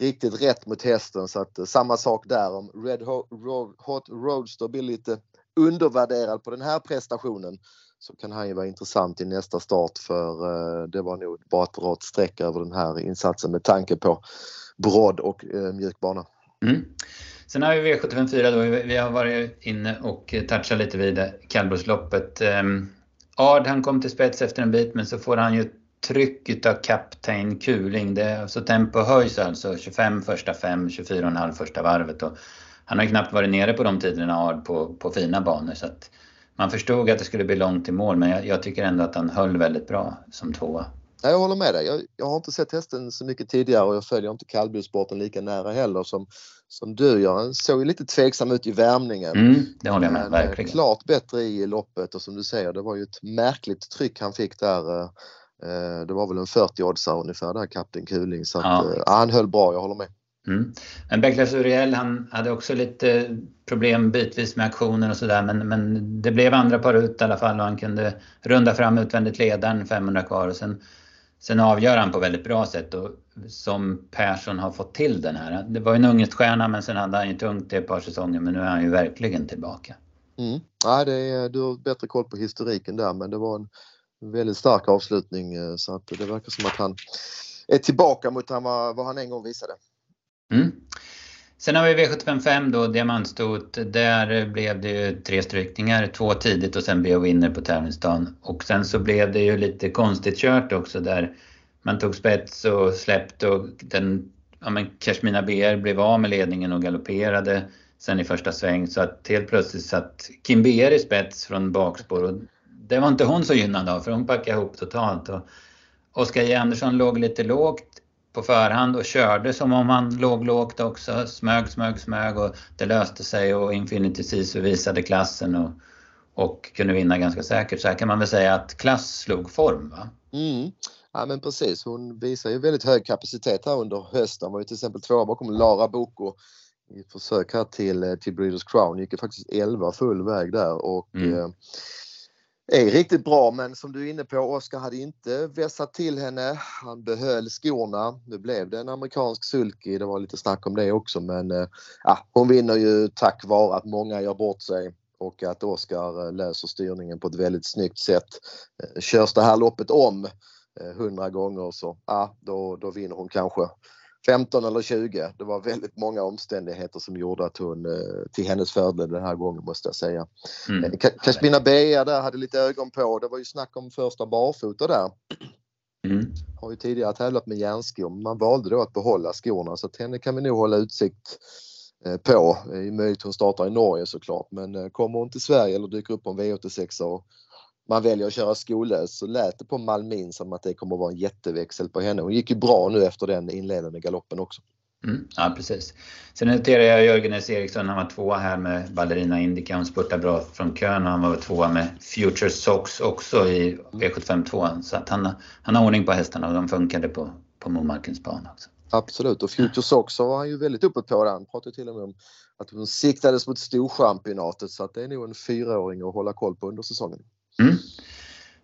riktigt rätt mot hästen så att samma sak där om Red Hot Roadster blir lite undervärderad på den här prestationen så kan han ju vara intressant i nästa start för uh, det var nog bara ett rakt streck över den här insatsen med tanke på brodd och uh, mjuk bana. Mm. Sen har vi V754 då. Vi har varit inne och touchat lite vid kallblodsloppet. Ehm, Ard han kom till spets efter en bit men så får han ju tryck utav Kapten Kuling. Det, så alltså tempo höjs alltså 25 första fem, 24,5 första varvet. Och han har ju knappt varit nere på de tiderna Ard på, på fina banor. Så att man förstod att det skulle bli långt i mål men jag, jag tycker ändå att han höll väldigt bra som tvåa. Jag håller med dig. Jag, jag, har inte sett hästen så mycket tidigare och jag följer inte kallblodssporten lika nära heller som, som du gör. Han såg ju lite tveksam ut i värmningen. Mm, det håller jag med, eh, verkligen. Klart bättre i loppet och som du säger, det var ju ett märkligt tryck han fick där. Eh, eh, det var väl en 40-oddsare ungefär där, Kapten Kuling. Så att, ja. han höll bra, jag håller med. Mm. Men Beckles Uriel han hade också lite problem bitvis med aktioner och sådär men, men det blev andra par ut i alla fall och han kunde runda fram utvändigt ledaren 500 kvar och sen Sen avgör han på väldigt bra sätt och som Persson har fått till den här. Det var ju en ungestjärna men sen hade han ju tungt i ett par säsonger men nu är han ju verkligen tillbaka. Mm. Ja, det är, du har bättre koll på historiken där men det var en väldigt stark avslutning eh, så att det verkar som att han är tillbaka mot vad han en gång visade. Mm. Sen har vi V755 då, diamantstot. Där blev det ju tre strykningar, två tidigt och sen blev winner på tävlingsdagen. Och sen så blev det ju lite konstigt kört också där man tog spets och släppte och den, ja men Kashmina BR blev av med ledningen och galopperade sen i första sväng. Så att helt plötsligt satt Kim BR i spets från bakspår och det var inte hon så gynnad av för hon packade ihop totalt. Och Oskar J Andersson låg lite lågt på förhand och körde som om han låg lågt också. Smög, smög, smög och det löste sig och Infinity Sisu visade klassen och, och kunde vinna ganska säkert. Så här kan man väl säga att klass slog form va? Mm. Ja men precis, hon visar ju väldigt hög kapacitet här under hösten. Hon var ju till exempel tvåa bakom Lara Boko i ett försök här till, eh, till Breeders Crown. Gick ju faktiskt 11 full väg där och mm. eh, är riktigt bra men som du är inne på, Oskar hade inte vässat till henne. Han behöll skorna. Nu blev det en amerikansk sulky, det var lite snack om det också men äh, hon vinner ju tack vare att många gör bort sig och att Oskar eh, löser styrningen på ett väldigt snyggt sätt. Eh, körs det här loppet om 100 gånger så ja, då, då vinner hon kanske 15 eller 20. Det var väldigt många omständigheter som gjorde att hon till hennes fördel den här gången måste jag säga. Mm. Kashmina Bea där hade lite ögon på. Det var ju snack om första barfota där. Mm. Har ju tidigare tävlat med järnskor men man valde då att behålla skorna så att henne kan vi nog hålla utsikt Eh, på. Det är möjligt att hon startar i Norge såklart men eh, kommer hon till Sverige eller dyker upp på en V86 och man väljer att köra skollös så lät det på Malmin som att det kommer att vara en jätteväxel på henne. Hon gick ju bra nu efter den inledande galoppen också. Mm, ja precis. Sen noterar jag Jörgen S. Eriksson, han var tvåa här med Ballerina Indica. Hon spurtade bra från kön och han var tvåa med Future Sox också i V75 2. Så att han, han har ordning på hästarna och de funkade på, på Momarkens bana också. Absolut och Future Sox var han ju väldigt uppe på den. Pratade till och med om att hon siktades mot storchampionatet så att det är nog en fyraåring att hålla koll på under säsongen. Mm.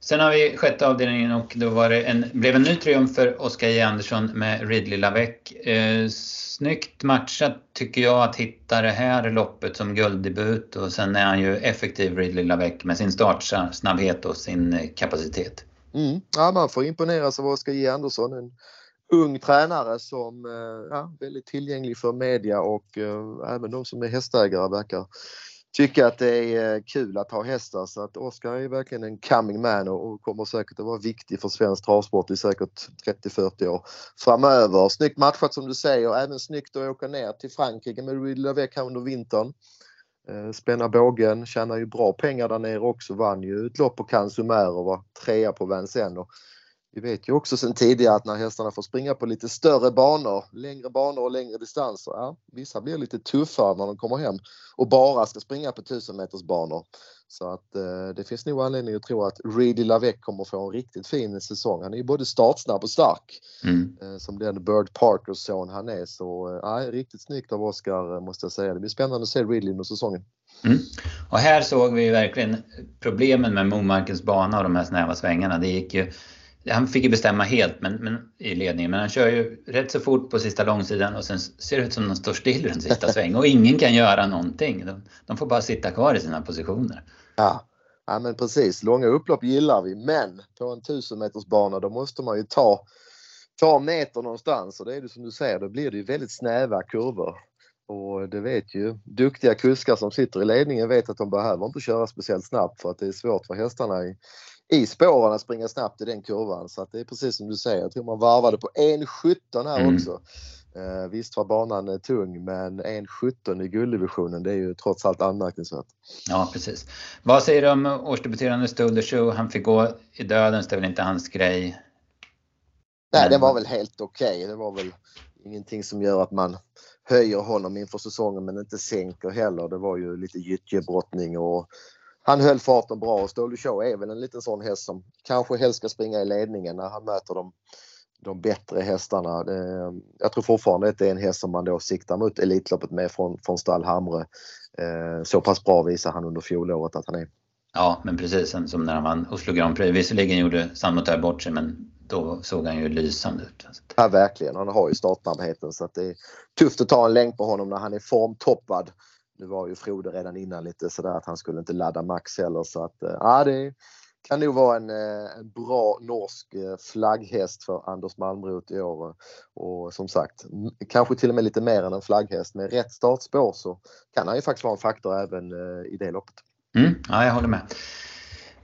Sen har vi sjätte avdelningen och då var det en, blev en ny triumf för Oskar J Andersson med Ridley Lavec. Eh, snyggt matchat tycker jag att hitta det här loppet som gulddebut och sen är han ju effektiv Ridley Lavec med sin startsnabbhet och sin eh, kapacitet. Mm. Ja, man får imponeras av Oskar J Andersson. En ung tränare som är ja, väldigt tillgänglig för media och eh, även de som är hästägare verkar tycka att det är eh, kul att ha hästar så att Oskar är verkligen en coming man och kommer säkert att vara viktig för svensk travsport i säkert 30-40 år framöver. Snyggt matchat som du säger, även snyggt att åka ner till Frankrike med Louis Lavec här under vintern. Eh, spänna bågen, tjänar ju bra pengar där nere också, vann ju ett lopp på Cansumer och var trea på Vincennes vi vet ju också sedan tidigare att när hästarna får springa på lite större banor, längre banor och längre distanser, ja, vissa blir lite tuffare när de kommer hem och bara ska springa på 1000 meters banor. Så att eh, det finns nog anledning att tro att Reedy Lavec kommer få en riktigt fin säsong. Han är ju både startsnabb och stark. Mm. Eh, som den Bird Parkers son han är. Så eh, riktigt snyggt av Oscar eh, måste jag säga. Det blir spännande att se Ridley under säsongen. Mm. Och här såg vi verkligen problemen med Momarkens bana och de här snäva svängarna. Det gick ju han fick ju bestämma helt men, men, i ledningen, men han kör ju rätt så fort på sista långsidan och sen ser det ut som att de står still runt den sista sväng och ingen kan göra någonting. De, de, får bara sitta kvar i sina positioner. Ja. ja, men precis. Långa upplopp gillar vi, men på en 1000 meters bana då måste man ju ta, ta meter någonstans och det är det som du säger, då blir det ju väldigt snäva kurvor. Och det vet ju duktiga kuskar som sitter i ledningen vet att de behöver inte köra speciellt snabbt för att det är svårt för hästarna i i spåren att springa snabbt i den kurvan. Så att det är precis som du säger, jag tror man varvade på 1.17 här mm. också. Eh, visst var banan eh, tung men 1.17 i gulddivisionen det är ju trots allt anmärkningsvärt. Ja precis. Vad säger du om årsdebuterande Stoldershow? Han fick gå i dödens, det är väl inte hans grej? Nej, det var väl helt okej. Okay. Det var väl ingenting som gör att man höjer honom inför säsongen men inte sänker heller. Det var ju lite gyttjebrottning och han höll farten bra och Ståle Show är väl en liten sån häst som kanske helst ska springa i ledningen när han möter de, de bättre hästarna. Jag tror fortfarande att det är en häst som man då siktar mot Elitloppet med från, från stall Hamre. Eh, så pass bra visar han under fjolåret att han är. Ja, men precis som när han vann Oslo Grand Prix. Visserligen gjorde Sandmotör bort sig men då såg han ju lysande ut. Ja, verkligen. Han har ju startsnabbheten så att det är tufft att ta en längd på honom när han är formtoppad nu var ju Frode redan innan lite sådär att han skulle inte ladda max heller så att eh, ja det kan nog vara en, eh, en bra norsk eh, flagghäst för Anders Malmrot i år. Och som sagt, kanske till och med lite mer än en flagghäst. Med rätt startspår så kan han ju faktiskt vara en faktor även i det loppet. Mm, ja, jag håller med.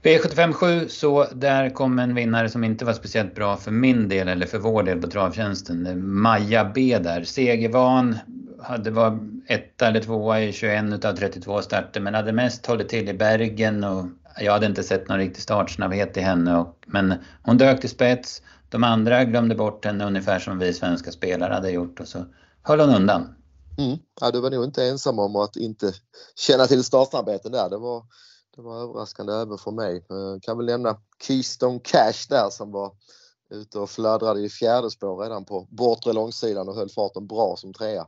V757 så där kom en vinnare som inte var speciellt bra för min del eller för vår del på travtjänsten. Maja B där. Segervan, hade var etta eller tvåa i 21 av 32 starter men hade mest hållit till i Bergen och jag hade inte sett någon riktig startsnabbhet i henne. Och, men hon dök till spets. De andra glömde bort henne ungefär som vi svenska spelare hade gjort och så höll hon undan. Mm. Ja, du var nog inte ensam om att inte känna till startsnabbheten där. Det var, det var överraskande även för mig. Jag kan väl nämna Keystone Cash där som var ute och fladdrade i fjärde spår redan på bortre långsidan och höll farten bra som trea.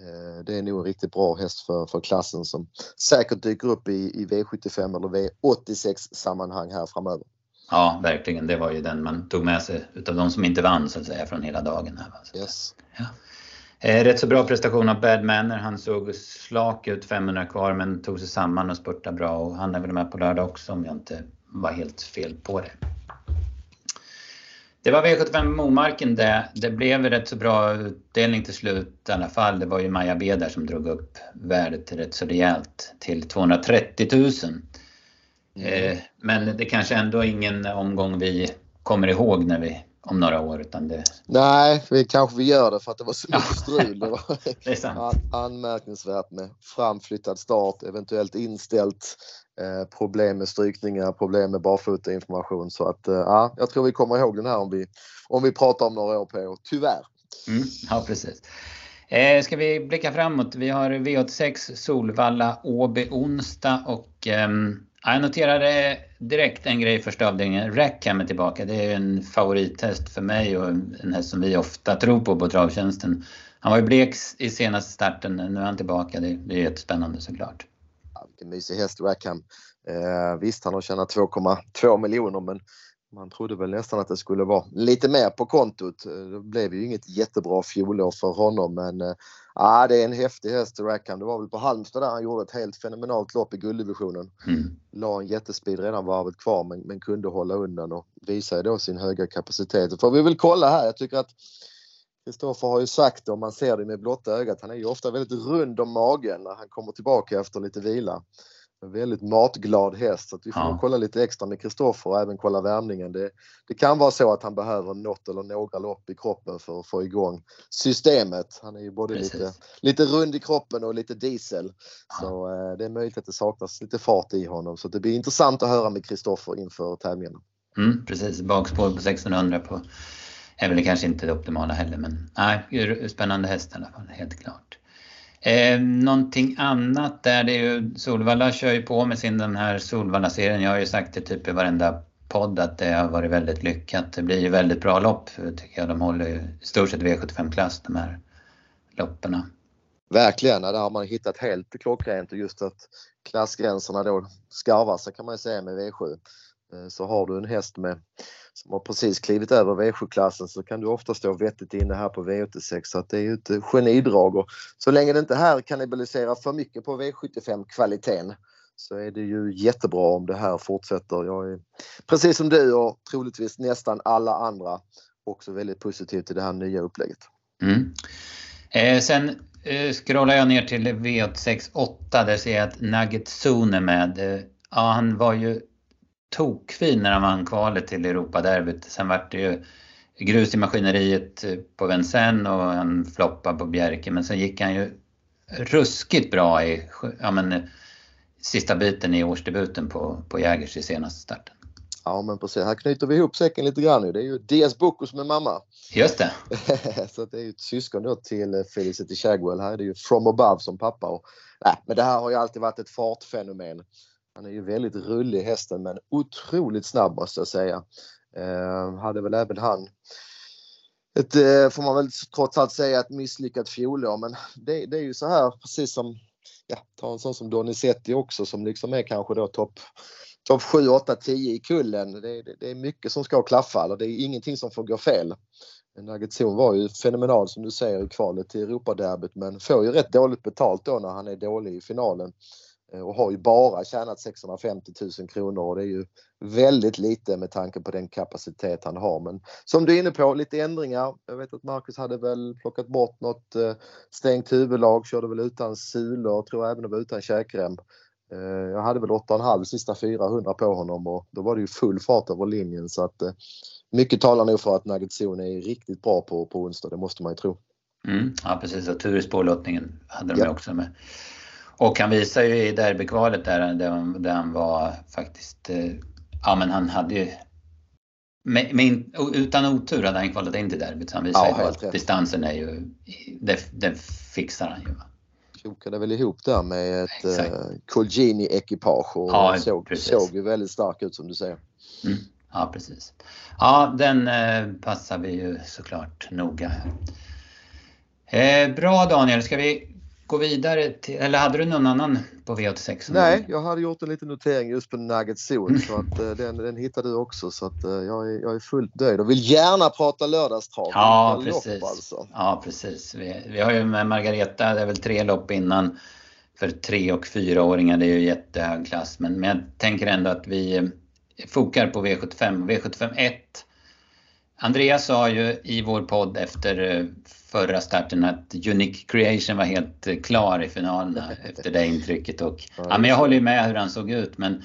Eh, det är nog en riktigt bra häst för, för klassen som säkert dyker upp i, i V75 eller V86 sammanhang här framöver. Ja, verkligen. Det var ju den man tog med sig utav de som inte vann så att säga från hela dagen. Här, yes. ja. Eh, rätt så bra prestation av Bad Manner. Han såg slak ut 500 kvar men tog sig samman och spurtade bra och han är väl med på lördag också om jag inte var helt fel på det. Det var V75 Momarken det. Det blev rätt så bra utdelning till slut i alla fall. Det var ju Maja B där som drog upp värdet rätt så rejält till 230 000. Mm. Eh, men det kanske ändå är ingen omgång vi kommer ihåg när vi om några år. Utan det... Nej, vi kanske vi gör det för att det var så mycket strul. Det var det sant. anmärkningsvärt med framflyttad start, eventuellt inställt, eh, problem med strykningar, problem med barfotainformation. Så att eh, ja, jag tror vi kommer ihåg den här om vi, om vi pratar om några år på tyvärr. Mm, ja, precis. Eh, ska vi blicka framåt? Vi har V86 Solvalla Åby onsdag och ehm, jag noterade direkt en grej i första avdelningen. Rackham är tillbaka. Det är en favorithäst för mig och en häst som vi ofta tror på på travtjänsten. Han var ju blek i senaste starten, nu är han tillbaka. Det, det är jättespännande såklart. Ja, vilken mysig häst Rackham. Eh, visst, han har tjänat 2,2 miljoner men man trodde väl nästan att det skulle vara lite mer på kontot. Det blev ju inget jättebra fjolår för honom men eh, Ja, det är en häftig häst Rackham. Det var väl på Halmstad där han gjorde ett helt fenomenalt lopp i gulddivisionen. Mm. La en jättespeed redan varvet kvar men, men kunde hålla undan och visade då sin höga kapacitet. Det får vi väl kolla här. Jag tycker att Kristoffer har ju sagt om man ser det med blotta ögat. Han är ju ofta väldigt rund om magen när han kommer tillbaka efter lite vila. En väldigt matglad häst så att vi får ja. kolla lite extra med Kristoffer och även kolla värmningen. Det, det, kan vara så att han behöver något eller några lopp i kroppen för att få igång systemet. Han är ju både lite, lite rund i kroppen och lite diesel. Ja. Så eh, det är möjligt att det saknas lite fart i honom. Så det blir intressant att höra med Kristoffer inför tävlingen. Mm, precis, bakspår på 1600 på är väl kanske inte det optimala heller men nej, spännande häst i alla fall, helt klart. Eh, någonting annat där, det är ju Solvalla kör ju på med sin den här Solvalla-serien. Jag har ju sagt det typ i varenda podd att det har varit väldigt lyckat. Det blir ju väldigt bra lopp tycker jag. De håller ju i stort sett V75-klass de här loppen. Verkligen, där har man hittat helt klockrent och just att klassgränserna då skarvar sig kan man ju säga med V7. Eh, så har du en häst med som har precis klivit över V7-klassen så kan du ofta stå vettigt inne här på V86 så att det är ju ett eh, genidrag och så länge det inte här kannibaliserar för mycket på V75-kvaliteten så är det ju jättebra om det här fortsätter. Jag är precis som du och troligtvis nästan alla andra också väldigt positiv till det här nya upplägget. Mm. Eh, sen eh, scrollar jag ner till V86.8, där ser jag att Nugget Zone är med. Eh, ja, han var ju tokfin när han vann kvalet till Europaderbyt. Sen vart det ju grus i maskineriet på Vincennes och han floppade på Bjerke. Men sen gick han ju ruskigt bra i ja, men, sista biten i årsdebuten på, på Jägers i senaste starten. Ja men precis, här knyter vi ihop säcken lite grann nu. Det är ju Bocco som är mamma. Just det. så det är ju ett syskon då till Felicity Shagwell. Här är det ju From Above som pappa. Och, nej, men det här har ju alltid varit ett fartfenomen. Han är ju väldigt rullig hästen men otroligt snabb måste jag säga. Eh, hade väl även han ett, eh, får man väl trots allt säga, ett misslyckat fjolår men det, det, är ju så här precis som, ja, ta en sån som Donizetti också som liksom är kanske då topp top 7, 8, 10 i kullen. Det, det, det, är mycket som ska klaffa, och det är ingenting som får gå fel. Nuggetson var ju fenomenal som du säger i kvalet till Europaderbyt men får ju rätt dåligt betalt då när han är dålig i finalen. Eh, och har ju bara tjänat 650 000 kronor och det är ju väldigt lite med tanke på den kapacitet han har. Men som du är inne på, lite ändringar. Jag vet att Marcus hade väl plockat bort något eh, stängt huvudlag, körde väl utan sulor, tror även det var utan käkrem. Eh, jag hade väl 8,5 sista 400 på honom och då var det ju full fart över linjen så att mycket talar nog för att Nugget Zone är riktigt bra på, på onsdag, det måste man ju tro. Mm, ja precis, och tur i spårlottningen hade de ja. också med. Och han visar ju i derbykvalet där, där, han var faktiskt, eh, ja men han hade ju med, med, utan otur hade han kvalat in till derbyt så han visar ja, ju att rätt. distansen är ju, det fixar han ju. Krokade väl ihop där med ett uh, Colgini-ekipage och ja, såg, såg ju väldigt stark ut som du säger. Mm. Ja precis. Ja den eh, passar vi ju såklart noga här. Eh, bra Daniel, ska vi gå vidare till, eller hade du någon annan på V86? Nej, jag hade gjort en liten notering just på Nugget Zone så att eh, den, den hittade du också så att eh, jag, är, jag är fullt nöjd och vill gärna prata lördagstrav. Ja, precis. Alltså. Ja, precis. Vi, vi har ju med Margareta, det är väl tre lopp innan för tre och fyraåringar. Det är ju jättehög klass men, men jag tänker ändå att vi eh, fokar på V75. V75 1 Andreas sa ju i vår podd efter förra starten att Unique Creation var helt eh, klar i finalen efter det intrycket. Och, ja, men jag håller med hur han såg ut men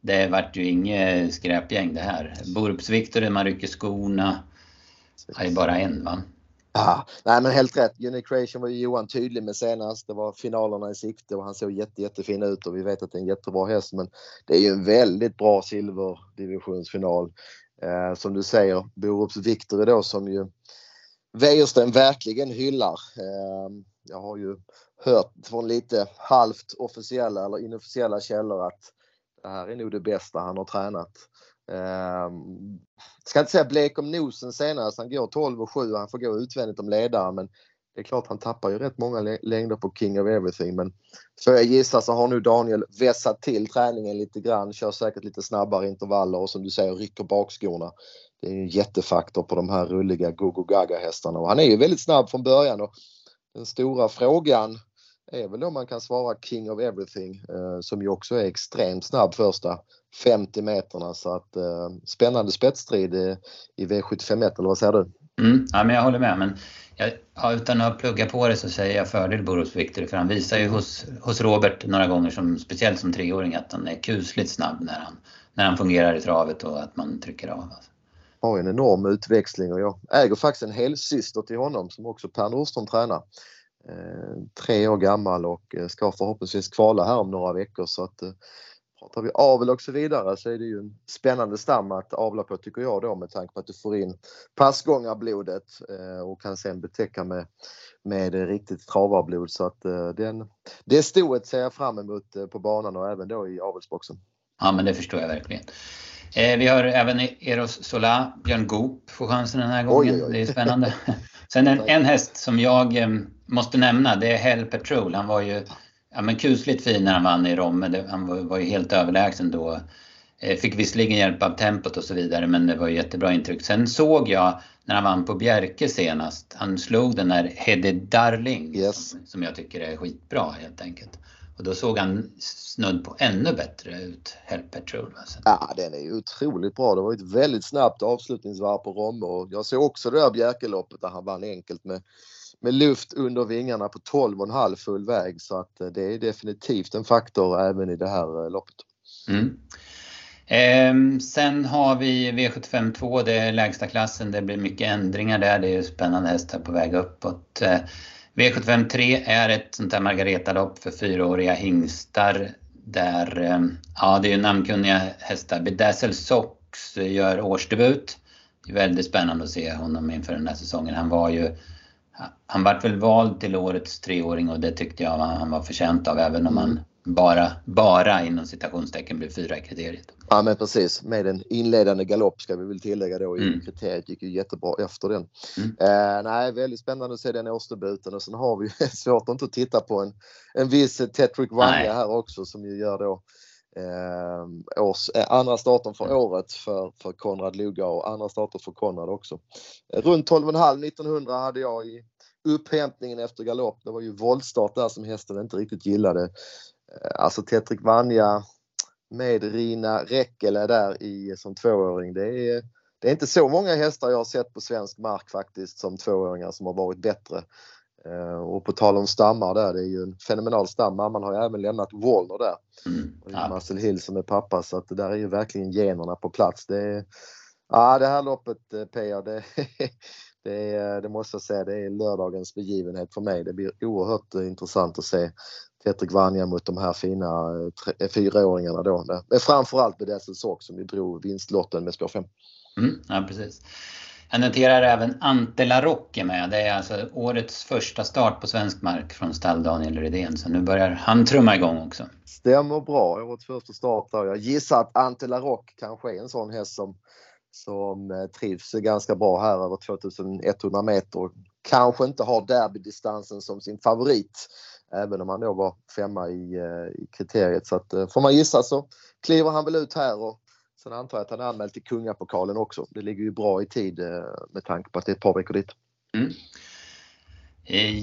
det vart ju inget skräpgäng det här. Burps-Viktor, man rycker skorna. Det är bara en va? Ja, nej men helt rätt. Unique Creation var ju Johan tydlig med senast. Det var finalerna i sikte och han såg jätte, jättefin ut och vi vet att det är en jättebra häst men det är ju en väldigt bra silverdivisionsfinal. Eh, som du säger, Borups Victory då som ju Wäjersten verkligen hyllar. Ehm, jag har ju hört från lite halvt officiella eller inofficiella källor att det här är nog det bästa han har tränat. Eh, ska inte säga blek om nosen senast, han går 12 och 7 och han får gå utvändigt om ledaren men det är klart han tappar ju rätt många längder på King of Everything men för jag gissar så har nu Daniel vässat till träningen lite grann, kör säkert lite snabbare intervaller och som du säger rycker bakskorna. Det är en jättefaktor på de här rulliga Gogo Gaga hästarna och han är ju väldigt snabb från början och den stora frågan är väl om man kan svara King of Everything eh, som ju också är extremt snabb första 50 meterna så att eh, spännande spetsstrid eh, i, i V751 eller vad säger du? Mm, ja, men jag håller med men jag, ja, utan att plugga på det så säger jag fördel Borås Victor för han visar ju hos, hos Robert några gånger, som, speciellt som treåring, att han är kusligt snabb när han, när han fungerar i travet och att man trycker av. Alltså. Har en enorm utväxling och jag äger faktiskt en helsyster till honom som också Per Nordström tränar. Eh, tre år gammal och eh, ska förhoppningsvis kvala här om några veckor så att eh, Pratar vi avel och så vidare så är det ju en spännande stam att avla på tycker jag då med tanke på att du får in passgångarblodet eh, och kan sen betäcka med, med riktigt travarblod så att eh, den, det stoet ser jag fram emot eh, på banan och även då i avelsboxen. Ja men det förstår jag verkligen vi har även Eros Sola, Björn Goop får chansen den här gången. Oj, oj, oj. Det är spännande. Sen en, en häst som jag måste nämna det är Hell Patrol. Han var ju ja, men kusligt fin när han vann i Romme. Han var, var ju helt överlägsen då. Eh, fick visserligen hjälp av tempot och så vidare men det var ju jättebra intryck. Sen såg jag när han vann på Bjerke senast, han slog den där Hedde Darling yes. som, som, jag tycker är skitbra helt enkelt. Och då såg han snudd på ännu bättre ut, Help Petrol. Alltså. Ja, den är ju otroligt bra. Det var ett väldigt snabbt avslutningsvarv på Romme och jag såg också det där Bjerkeloppet där han vann enkelt med med luft under vingarna på 12,5 full väg så att eh, det är definitivt en faktor även i det här eh, loppet. Mm. Eh, sen har vi V75 2, det är lägsta klassen. Det blir mycket ändringar där. Det är spännande hästar på väg uppåt. V753 är ett sånt där Margareta-lopp för fyraåriga hingstar. Där, eh, ja det är ju namnkunniga hästar. Bedazzle Sox gör årsdebut. Det är väldigt spännande att se honom inför den här säsongen. Han var ju han vart väl vald till årets treåring och det tyckte jag han var förtjänt av även om han bara, bara inom citationstecken blev fyra i kriteriet. Ja men precis, med en inledande galopp ska vi väl tillägga då mm. kriteriet gick ju jättebra efter den. Mm. Eh, nej, väldigt spännande att se den årsdebuten och sen har vi svårt att inte titta på en, en viss Tetrick Vanja här också som ju gör då eh, års, eh, andra starten för mm. året för, för Konrad Luga och andra starter för Konrad också. Eh, runt 12,5 1900 hade jag i upphämtningen efter galopp. Det var ju våldstart där som hästen inte riktigt gillade. Eh, alltså Tetrik Vanja med Rina Räckele där i, som tvååring. Det är, det är inte så många hästar jag har sett på svensk mark faktiskt som tvååringar som har varit bättre. Uh, och på tal om stammar där, det är ju en fenomenal stam. Mamman har ju även lämnat Wallner där. Mm. Och Marcel Hill som är pappa så att det där är ju verkligen generna på plats. Det, är, ja, det här loppet eh, Pia, det, det, är, det måste jag säga, det är lördagens begivenhet för mig. Det blir oerhört intressant att se Tetrik Vanja mot de här fina tre, fyraåringarna då. Men framförallt Bedessel Sock som ju drog vinstlotten med spår 5. Mm, ja, precis. Jag noterar även Ante Larocque med. Det är alltså årets första start på svensk mark från stall Daniel Rydén. Så nu börjar han trumma igång också. Stämmer bra. Årets första start där. Jag gissar att Ante Larocque kanske är en sån häst som, som eh, trivs ganska bra här över 2100 meter. kanske inte har derbydistansen som sin favorit. Även om han då var femma i, eh, i kriteriet. Så att, eh, får man gissa så kliver han väl ut här och sen antar jag att han är anmäld till Kungapokalen också. Det ligger ju bra i tid eh, med tanke på att det är ett par veckor dit. Mm.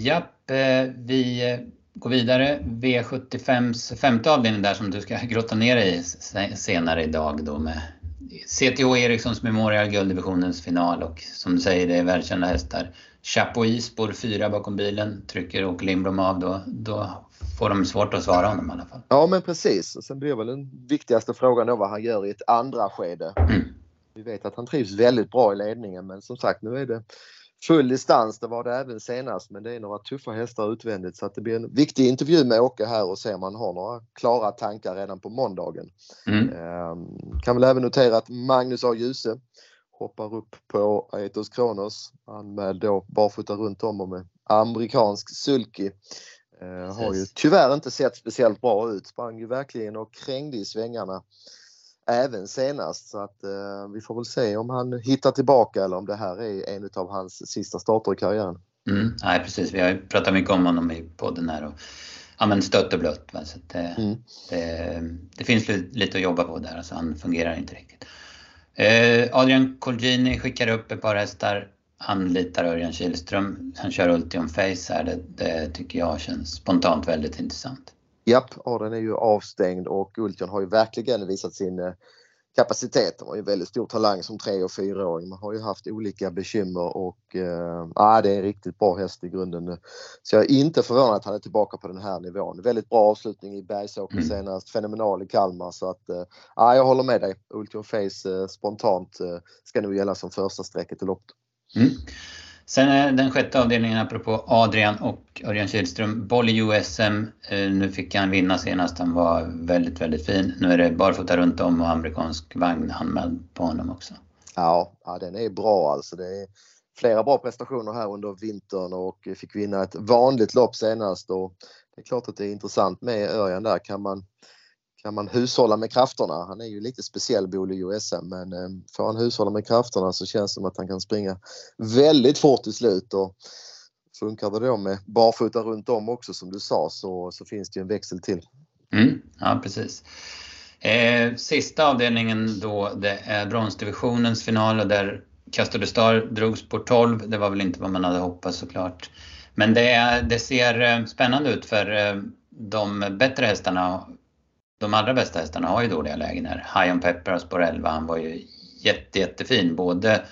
Japp, vi går vidare. V75s femte avdelning där som du ska grotta ner dig i senare idag då med CTH Erikssons Memorial gulddivisionens final och som du säger det är välkända hästar. Chapuis spår fyra bakom bilen. Trycker Åke Lindblom av då, då får de svårt att svara honom i alla fall. Ja men precis. Och sen blir väl den viktigaste frågan då vad han gör i ett andra skede. Mm. Vi vet att han trivs väldigt bra i ledningen men som sagt nu är det full distans. Det var det även senast men det är några tuffa hästar utvändigt så att det blir en viktig intervju med Åke här och se om han har några klara tankar redan på måndagen. Mm. Ehm, kan väl även notera att Magnus A. Djuse hoppar upp på Aetos Kronos. Han med då barfota runt om och med amerikansk sulky. Ehm, har ju tyvärr inte sett speciellt bra ut. Sprang ju verkligen och krängde i svängarna även senast. Så att eh, vi får väl se om han hittar tillbaka eller om det här är en av hans sista starter i karriären. Mm, nej precis, vi har ju pratat mycket om honom i podden här och ja, men stött och blött. Va? Så det, mm. det, det, finns lite att jobba på där, alltså han fungerar inte riktigt. Eh, Adrian Colgjini skickar upp ett par hästar. Han litar Örjan Kihlström. Han kör Ultium Face här. Det, det tycker jag känns spontant väldigt intressant. Japp, Adrian är ju avstängd och Ultion har ju verkligen visat sin eh, kapacitet. Han var ju väldigt stor talang som tre och fyraåring. Man har ju haft olika bekymmer och äh, det är en riktigt bra häst i grunden. Så jag är inte förvånad att han är tillbaka på den här nivån. Väldigt bra avslutning i Bergsåker mm. senast, fenomenal i Kalmar så att äh, jag håller med dig. Ultion Face äh, spontant äh, ska nog gälla som första strecket i loppet. Mm. Sen är den sjätte avdelningen, apropå Adrian och Örjan Kihlström, boll i USM. Eh, nu fick han vinna senast, han var väldigt, väldigt fin. Nu är det barfota runt om och amerikansk vagn anmäld på honom också. Ja, ja den är bra alltså. Det är flera bra prestationer här under vintern och fick vinna ett vanligt lopp senast. Och det är klart att det är intressant med Örjan där. Kan man när man hushållar med krafterna. Han är ju lite speciell Bolio i USM men eh, får han hushålla med krafterna så känns det som att han kan springa väldigt fort i slut. Och funkar det då med barfota runt om också som du sa så, så finns det ju en växel till. Mm, ja precis. Eh, sista avdelningen då det är bronsdivisionens final och där Castor de Star drogs på 12. Det var väl inte vad man hade hoppats såklart. Men det, det ser eh, spännande ut för eh, de bättre hästarna de allra bästa hästarna har ju dåliga lägen här. High on Pepper och spår 11, han var ju jätte, jättefin både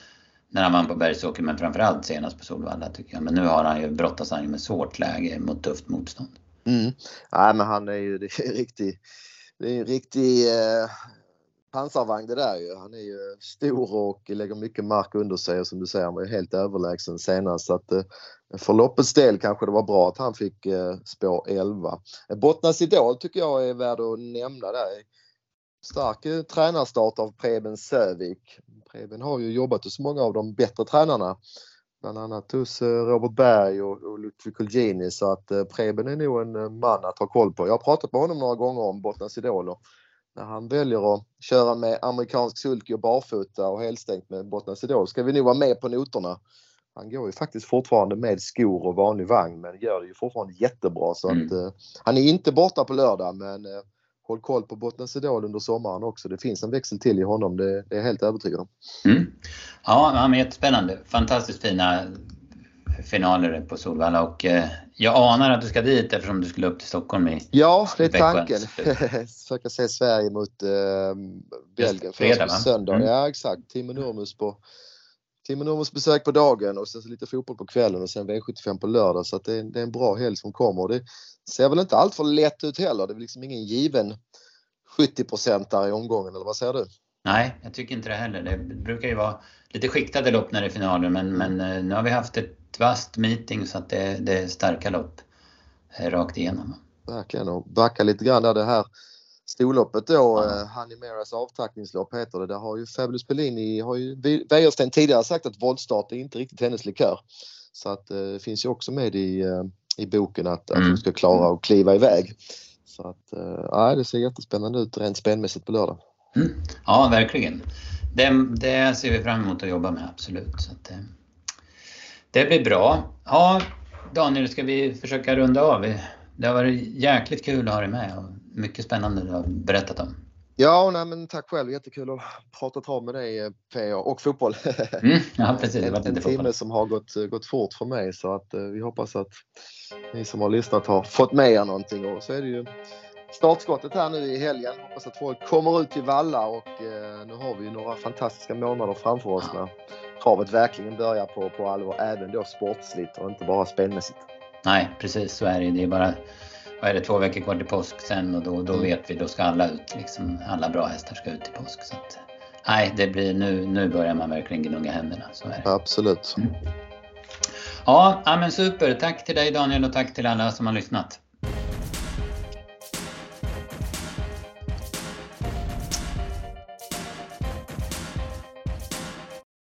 när han vann på Bergsåker men framförallt senast på Solvalla tycker jag. Men nu har han ju brottats han ju med svårt läge mot tufft motstånd. Mm. Nej men han är ju det är riktig, det är en riktig eh, pansarvagn det där ju. Han är ju stor och lägger mycket mark under sig och som du säger han var ju helt överlägsen senast. Så att, eh, för loppets del kanske det var bra att han fick eh, spår 11. Bottnas Idol tycker jag är värd att nämna där. Stark eh, tränarstart av Preben Sövik. Preben har ju jobbat hos många av de bättre tränarna. Bland annat hos eh, Robert Berg och, och Ludvig Kulgini så att eh, Preben är nog en eh, man att ha koll på. Jag har pratat med honom några gånger om Bottnas Idol och när han väljer att köra med amerikansk sulky och barfota och helstängt med Bottnas Idol ska vi nog vara med på noterna. Han går ju faktiskt fortfarande med skor och vanlig vagn men gör det ju fortfarande jättebra så mm. att uh, han är inte borta på lördag men uh, håll koll på Bottnas Idol under sommaren också. Det finns en växel till i honom, det, det är jag helt övertygad om. Mm. Ja, han är jättespännande. Fantastiskt fina finaler på Solvalla och uh, jag anar att du ska dit eftersom du skulle upp till Stockholm i Ja, det är tanken. Försöka se Sverige mot uh, Belgien först på söndag. Mm. Ja, exakt. Timo Nurmus på Timo Nurmos besök på dagen och sen så lite fotboll på kvällen och sen V75 på lördag så att det är, det är en bra helg som kommer. Det ser väl inte allt för lätt ut heller. Det är liksom ingen given 70 där i omgången eller vad säger du? Nej, jag tycker inte det heller. Det brukar ju vara lite skiktade lopp när det är finaler men, men eh, nu har vi haft ett vasst meeting så att det, det är starka lopp eh, rakt igenom. Verkligen och backa lite grann där det här storloppet då, ja. eh, Hanimeras avtackningslopp heter det. Där har ju Fabulous Pellini, har ju Wäjersten tidigare sagt att voltstart är inte riktigt hennes likör. Så att eh, det finns ju också med i, eh, i boken att, mm. att hon ska klara att kliva iväg. Så att, eh, det ser jättespännande ut rent spänmässigt på lördag. Mm. Ja, verkligen. Det, det ser vi fram emot att jobba med, absolut. Så att, Det blir bra. Ja, Daniel, ska vi försöka runda av? Det har varit jäkligt kul att ha dig med och mycket spännande du har berättat om. Ja, nej, men tack själv. Jättekul att prata trav med dig PA och fotboll. Mm, ja, precis. en, en timme som har gått, gått fort för mig så att eh, vi hoppas att ni som har lyssnat har fått med er någonting och så är det ju startskottet här nu i helgen. Hoppas att folk kommer ut till Valla och eh, nu har vi några fantastiska månader framför oss när travet verkligen börjar på, på allvar, även då sportsligt och inte bara spelmässigt. Nej, precis så är det. Det är bara vad är det, två veckor kvar till påsk sen och då, då mm. vet vi, då ska alla ut. Liksom, alla bra hästar ska ut till påsk. Så att, nej, det blir, nu, nu börjar man verkligen gnugga händerna. Så är det. Absolut. Mm. Ja, men super. Tack till dig Daniel och tack till alla som har lyssnat.